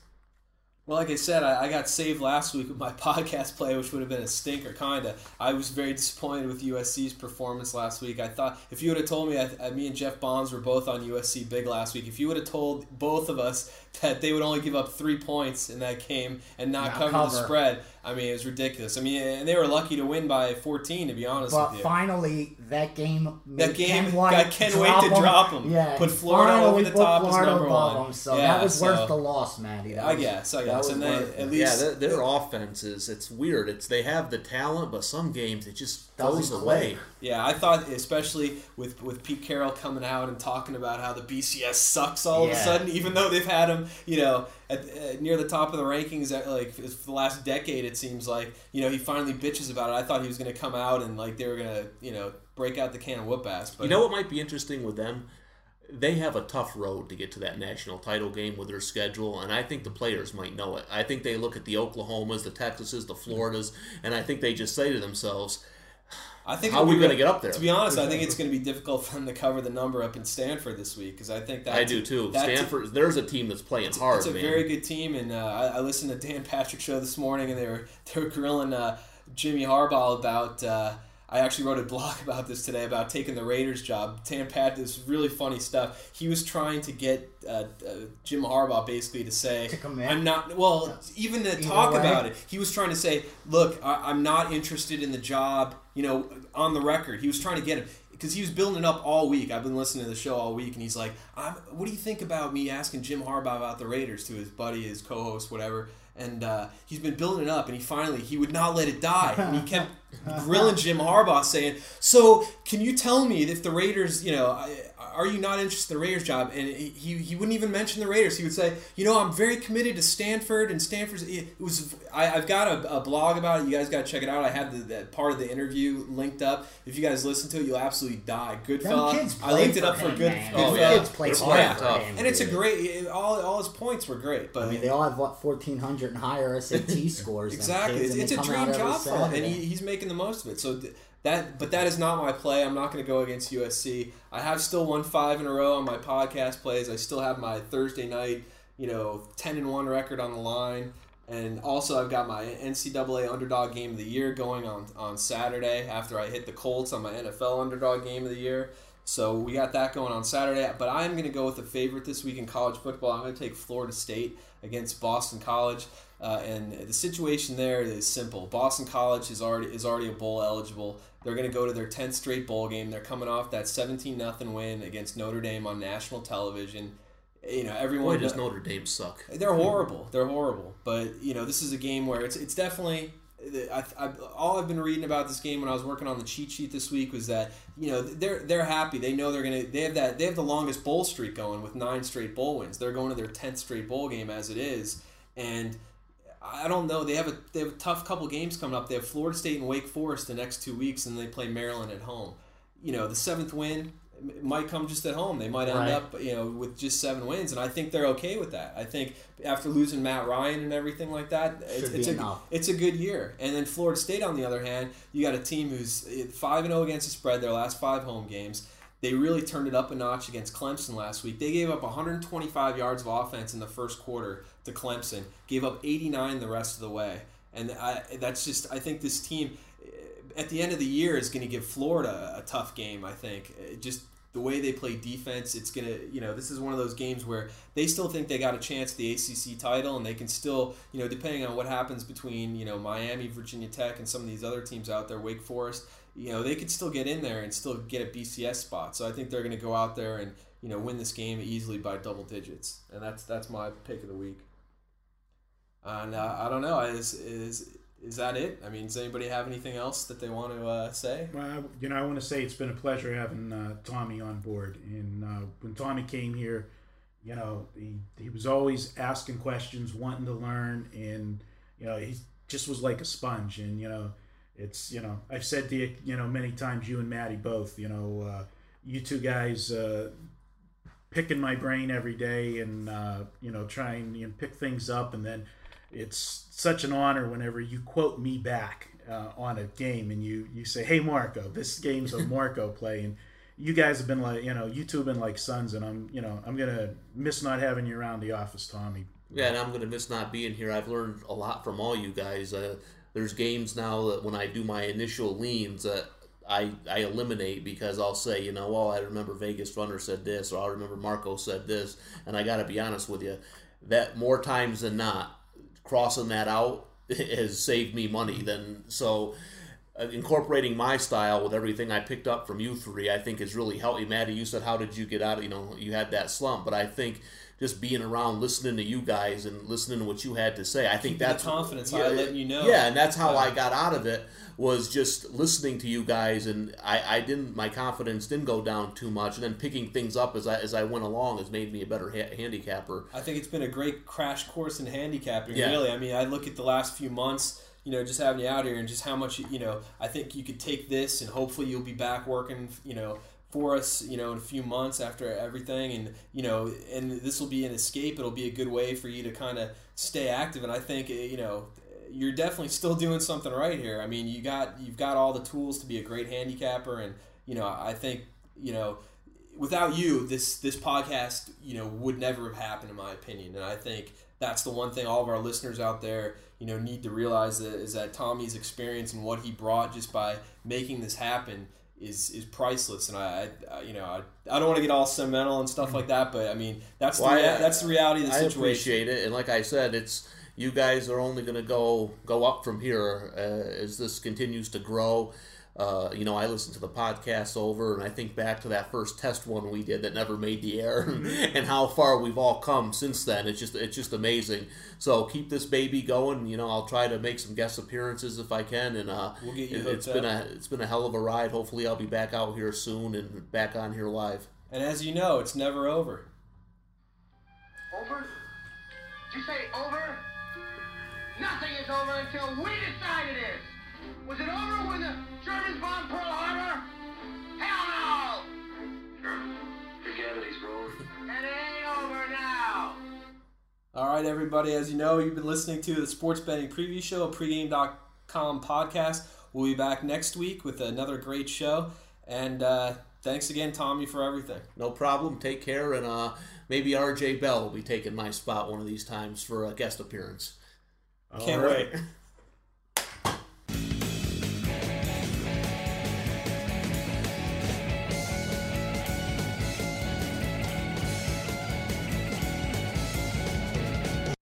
Speaker 1: Well, like I said, I, I got saved last week with my podcast play, which would have been a stinker, kinda. I was very disappointed with USC's performance last week. I thought if you would have told me, I, I, me and Jeff Bonds were both on USC big last week. If you would have told both of us that they would only give up three points in that game and not,
Speaker 5: Not
Speaker 1: cover, the spread, I mean, it was ridiculous. I mean, and they were lucky to win by 14, to be honest
Speaker 5: But
Speaker 1: with you.
Speaker 5: finally, that game.
Speaker 1: That game
Speaker 5: Ken White
Speaker 1: got Ken
Speaker 5: drop
Speaker 1: Wait to
Speaker 5: him.
Speaker 1: drop him.
Speaker 5: Yeah,
Speaker 1: Put Florida
Speaker 5: finally
Speaker 1: over the
Speaker 5: put
Speaker 1: top as number one.
Speaker 5: him, so
Speaker 1: Yeah,
Speaker 5: that was
Speaker 1: so-
Speaker 5: worth the loss, Matty. That
Speaker 1: I
Speaker 5: was-
Speaker 1: guess, I guess. And they, at least
Speaker 4: yeah, their, their offenses. It's weird. It's they have the talent, but some games it just
Speaker 5: Doesn't
Speaker 4: goes
Speaker 5: click.
Speaker 4: away.
Speaker 1: Yeah, I thought especially with with Pete Carroll coming out and talking about how the BCS sucks all of a sudden, even though they've had him, you know, at, uh, near the top of the rankings, at, like for the last decade, it seems like you know he finally bitches about it. I thought he was going to come out and like they were going to you know break out the can of whoop ass. But
Speaker 4: You know what might be interesting with them? They have a tough road to get to that national title game with their schedule, and I think the players might know it. I think they look at the Oklahomas, the Texases, the Floridas, and I think they just say to themselves,
Speaker 1: I think
Speaker 4: how are we gonna get up there?
Speaker 1: To be honest, I think it's going to be difficult for them to cover the number up in Stanford this week because I think that
Speaker 4: I do too. Stanford, there's a team that's playing hard,
Speaker 1: It's a
Speaker 4: man.
Speaker 1: very good team, and uh, I, I listened to Dan Patrick show this morning, and they were they were grilling uh, Jimmy Harbaugh about. Uh, I actually wrote a blog about this today about taking the Raiders job. Tam had this really funny stuff. He was trying to get uh, uh, Jim Harbaugh basically to say,
Speaker 5: To?
Speaker 1: "I'm not." Well, even to talk
Speaker 5: way.
Speaker 1: about it, he was trying to say, "Look, I, I'm not interested in the job." You know, on the record, he was trying to get him because he was building it up all week. I've been listening to the show all week, and he's like, I'm, "What do you think about me asking Jim Harbaugh about the Raiders to his buddy, his co-host, whatever?" And uh, he's been building it up, and he finally he would not let it die, and he kept grilling Jim Harbaugh, saying, "So can you tell me if the Raiders, you know, I- are you not interested in the Raiders job?" And he he wouldn't even mention the Raiders. He would say, "You know, I'm very committed to Stanford, and Stanford's it was I, I've got a, a blog about it. You guys got to check it out. I have the, that part of the interview linked up. If you guys listen to it, you'll absolutely die. Good
Speaker 5: Them
Speaker 1: fella.
Speaker 5: kids
Speaker 1: I linked it up for
Speaker 5: him,
Speaker 1: good.
Speaker 5: man.
Speaker 1: good
Speaker 4: Oh, yeah.
Speaker 5: kids play
Speaker 4: They're
Speaker 5: hard for
Speaker 4: tough.
Speaker 5: him,
Speaker 1: And it's a
Speaker 5: dude.
Speaker 1: great. All, all his points were great, but
Speaker 5: I mean, they all have what fourteen hundred and higher SAT scores. them
Speaker 1: Exactly,
Speaker 5: kids,
Speaker 1: it's,
Speaker 5: and
Speaker 1: it's a dream job for him, and he, he's making the most of it. So th- that, but that is not my play. I'm not going to go against USC. I have still won five in a row on my podcast plays. I still have my Thursday night, you know, ten and one record on the line, and also I've got my NCAA underdog game of the year going on on Saturday after I hit the Colts on my NFL underdog game of the year. So we got that going on Saturday. But I'm going to go with a favorite this week in college football. I'm going to take Florida State against Boston College. Uh, and the situation there is simple. Boston College is already is already a bowl eligible. They're going to go to their 10th straight bowl game. They're coming off that 17 nothing win against Notre Dame on national television. You know, everyone
Speaker 4: Boy, does Notre Dame suck.
Speaker 1: they're horrible. They're horrible. But you know, this is a game where it's it's definitely. I, I, all I've been reading about this game when I was working on the cheat sheet this week was that you know they're they're happy. They know they're gonna. They have that. They have the longest bowl streak going with nine straight bowl wins. They're going to their tenth straight bowl game as it is, and I don't know. They have a they have a tough couple games coming up. They have Florida State and Wake Forest the next two weeks, and they play Maryland at home. You know, the seventh win might come just at home. They might end
Speaker 5: Right.
Speaker 1: up you know with just seven wins, and I think they're okay with that. I think after losing Matt Ryan and everything like that, it's, it's a
Speaker 5: enough.
Speaker 1: it's a good year. And then Florida State, on the other hand, you got a team who's eh, five and zero against the spread their last five home games. They really turned it up a notch against Clemson last week. They gave up 125 yards of offense in the first quarter to Clemson, gave up 89 the rest of the way. And I, that's just, I think this team eh, at the end of the year is going to give Florida a tough game, I think. Eh, Just the way they play defense, it's going to, you know, this is one of those games where they still think they got a chance at the ACC title and they can still, you know, depending on what happens between, you know, Miami, Virginia Tech, and some of these other teams out there, Wake Forest, you know, they could still get in there and still get a BCS spot. So I think they're going to go out there and, you know, win this game easily by double digits. And that's that's my pick of the week. And uh, I don't know, is is is that it? I mean, does anybody have anything else that they want to uh, say?
Speaker 6: Well, you know, I want to say it's been a pleasure having uh, Tommy on board. And uh, when Tommy came here, you know, he, he was always asking questions, wanting to learn, and you know, he just was like a sponge. And you know, it's you know, I've said to you, you know, many times, you and Matty both, you know, uh, you two guys uh, picking my brain every day, and uh, you know, trying you know, pick things up, and then it's such an honor whenever you quote me back uh, on a game and you you say, "Hey Marco, this game's a Marco play," and you guys have been like, you know, you two have been like sons, and I'm, you know, I'm gonna miss not having you around the office, Tommy.
Speaker 4: Yeah, and I'm gonna miss not being here. I've learned a lot from all you guys. Uh, there's games now that when I do my initial leans that I I eliminate because I'll say, you know, well, I remember Vegas Runner said this, or I remember Marco said this, and I got to be honest with you, that more times than not, crossing that out has saved me money. Then so. Uh, incorporating my style with everything I picked up from you three, I think is really helped. Matty, you said, "How did you get out?" of You know, you had that slump, but I think just being around, listening to you guys, and listening to what you had to say, I think
Speaker 1: Keeping the
Speaker 4: that's
Speaker 1: confidence high, letting you know.
Speaker 4: Yeah, and that's how
Speaker 1: Yeah.
Speaker 4: I got out of it was just listening to you guys, and I, I didn't. My confidence didn't go down too much, and then picking things up as I as I went along has made me a better ha- handicapper.
Speaker 1: I think it's been a great crash course in handicapping.
Speaker 4: Yeah.
Speaker 1: Really, I mean, I look at the last few months. You know, just having you out here and just how much you know. I think you could take this and hopefully you'll be back working. You know, for us. You know, in a few months after everything, and you know, and this will be an escape. It'll be a good way for you to kind of stay active. And I think eh, you know. You're definitely still doing something right here. I mean, you got you've got all the tools to be a great handicapper, and you know, I think you know, without you, this this podcast, you know, would never have happened in my opinion. And I think that's the one thing all of our listeners out there, you know, need to realize that is that Tommy's experience and what he brought just by making this happen is is priceless. And I, I you know, I, I don't want to get all sentimental and stuff like that, but I mean, that's
Speaker 4: Well,
Speaker 1: the rea-
Speaker 4: I-
Speaker 1: that's the reality of the
Speaker 4: I
Speaker 1: situation.
Speaker 4: appreciate it, and like I said, it's you guys are only going to go go up from here uh, as this continues to grow. Uh, you know, I listen to the podcast over, and I think back to that first test one we did that never made the air, and how far we've all come since then. It's just it's just amazing. So keep this baby going. You know, I'll try to make some guest appearances if I can, and uh,
Speaker 1: We'll get you
Speaker 4: it,
Speaker 1: hooked
Speaker 4: has been a it's been a hell of a ride. Hopefully, I'll be back out here soon and back on here live.
Speaker 1: And as you know, it's never over.
Speaker 2: Over? Did you say over? Nothing is over until we decide it is. Was it over when the Germans bombed Pearl Harbor? Hell no!
Speaker 8: Forget it, he's rolling.
Speaker 2: And it ain't over now.
Speaker 1: All right, everybody. As you know, you've been listening to the Sports Betting Preview Show, a pregame.com podcast. We'll be back next week with another great show. And uh, thanks again, Tommy, for everything.
Speaker 4: No problem. Take care, and uh, maybe RJ Bell will be taking my spot one of these times for a guest appearance.
Speaker 1: Can't
Speaker 6: All
Speaker 1: wait.
Speaker 6: right.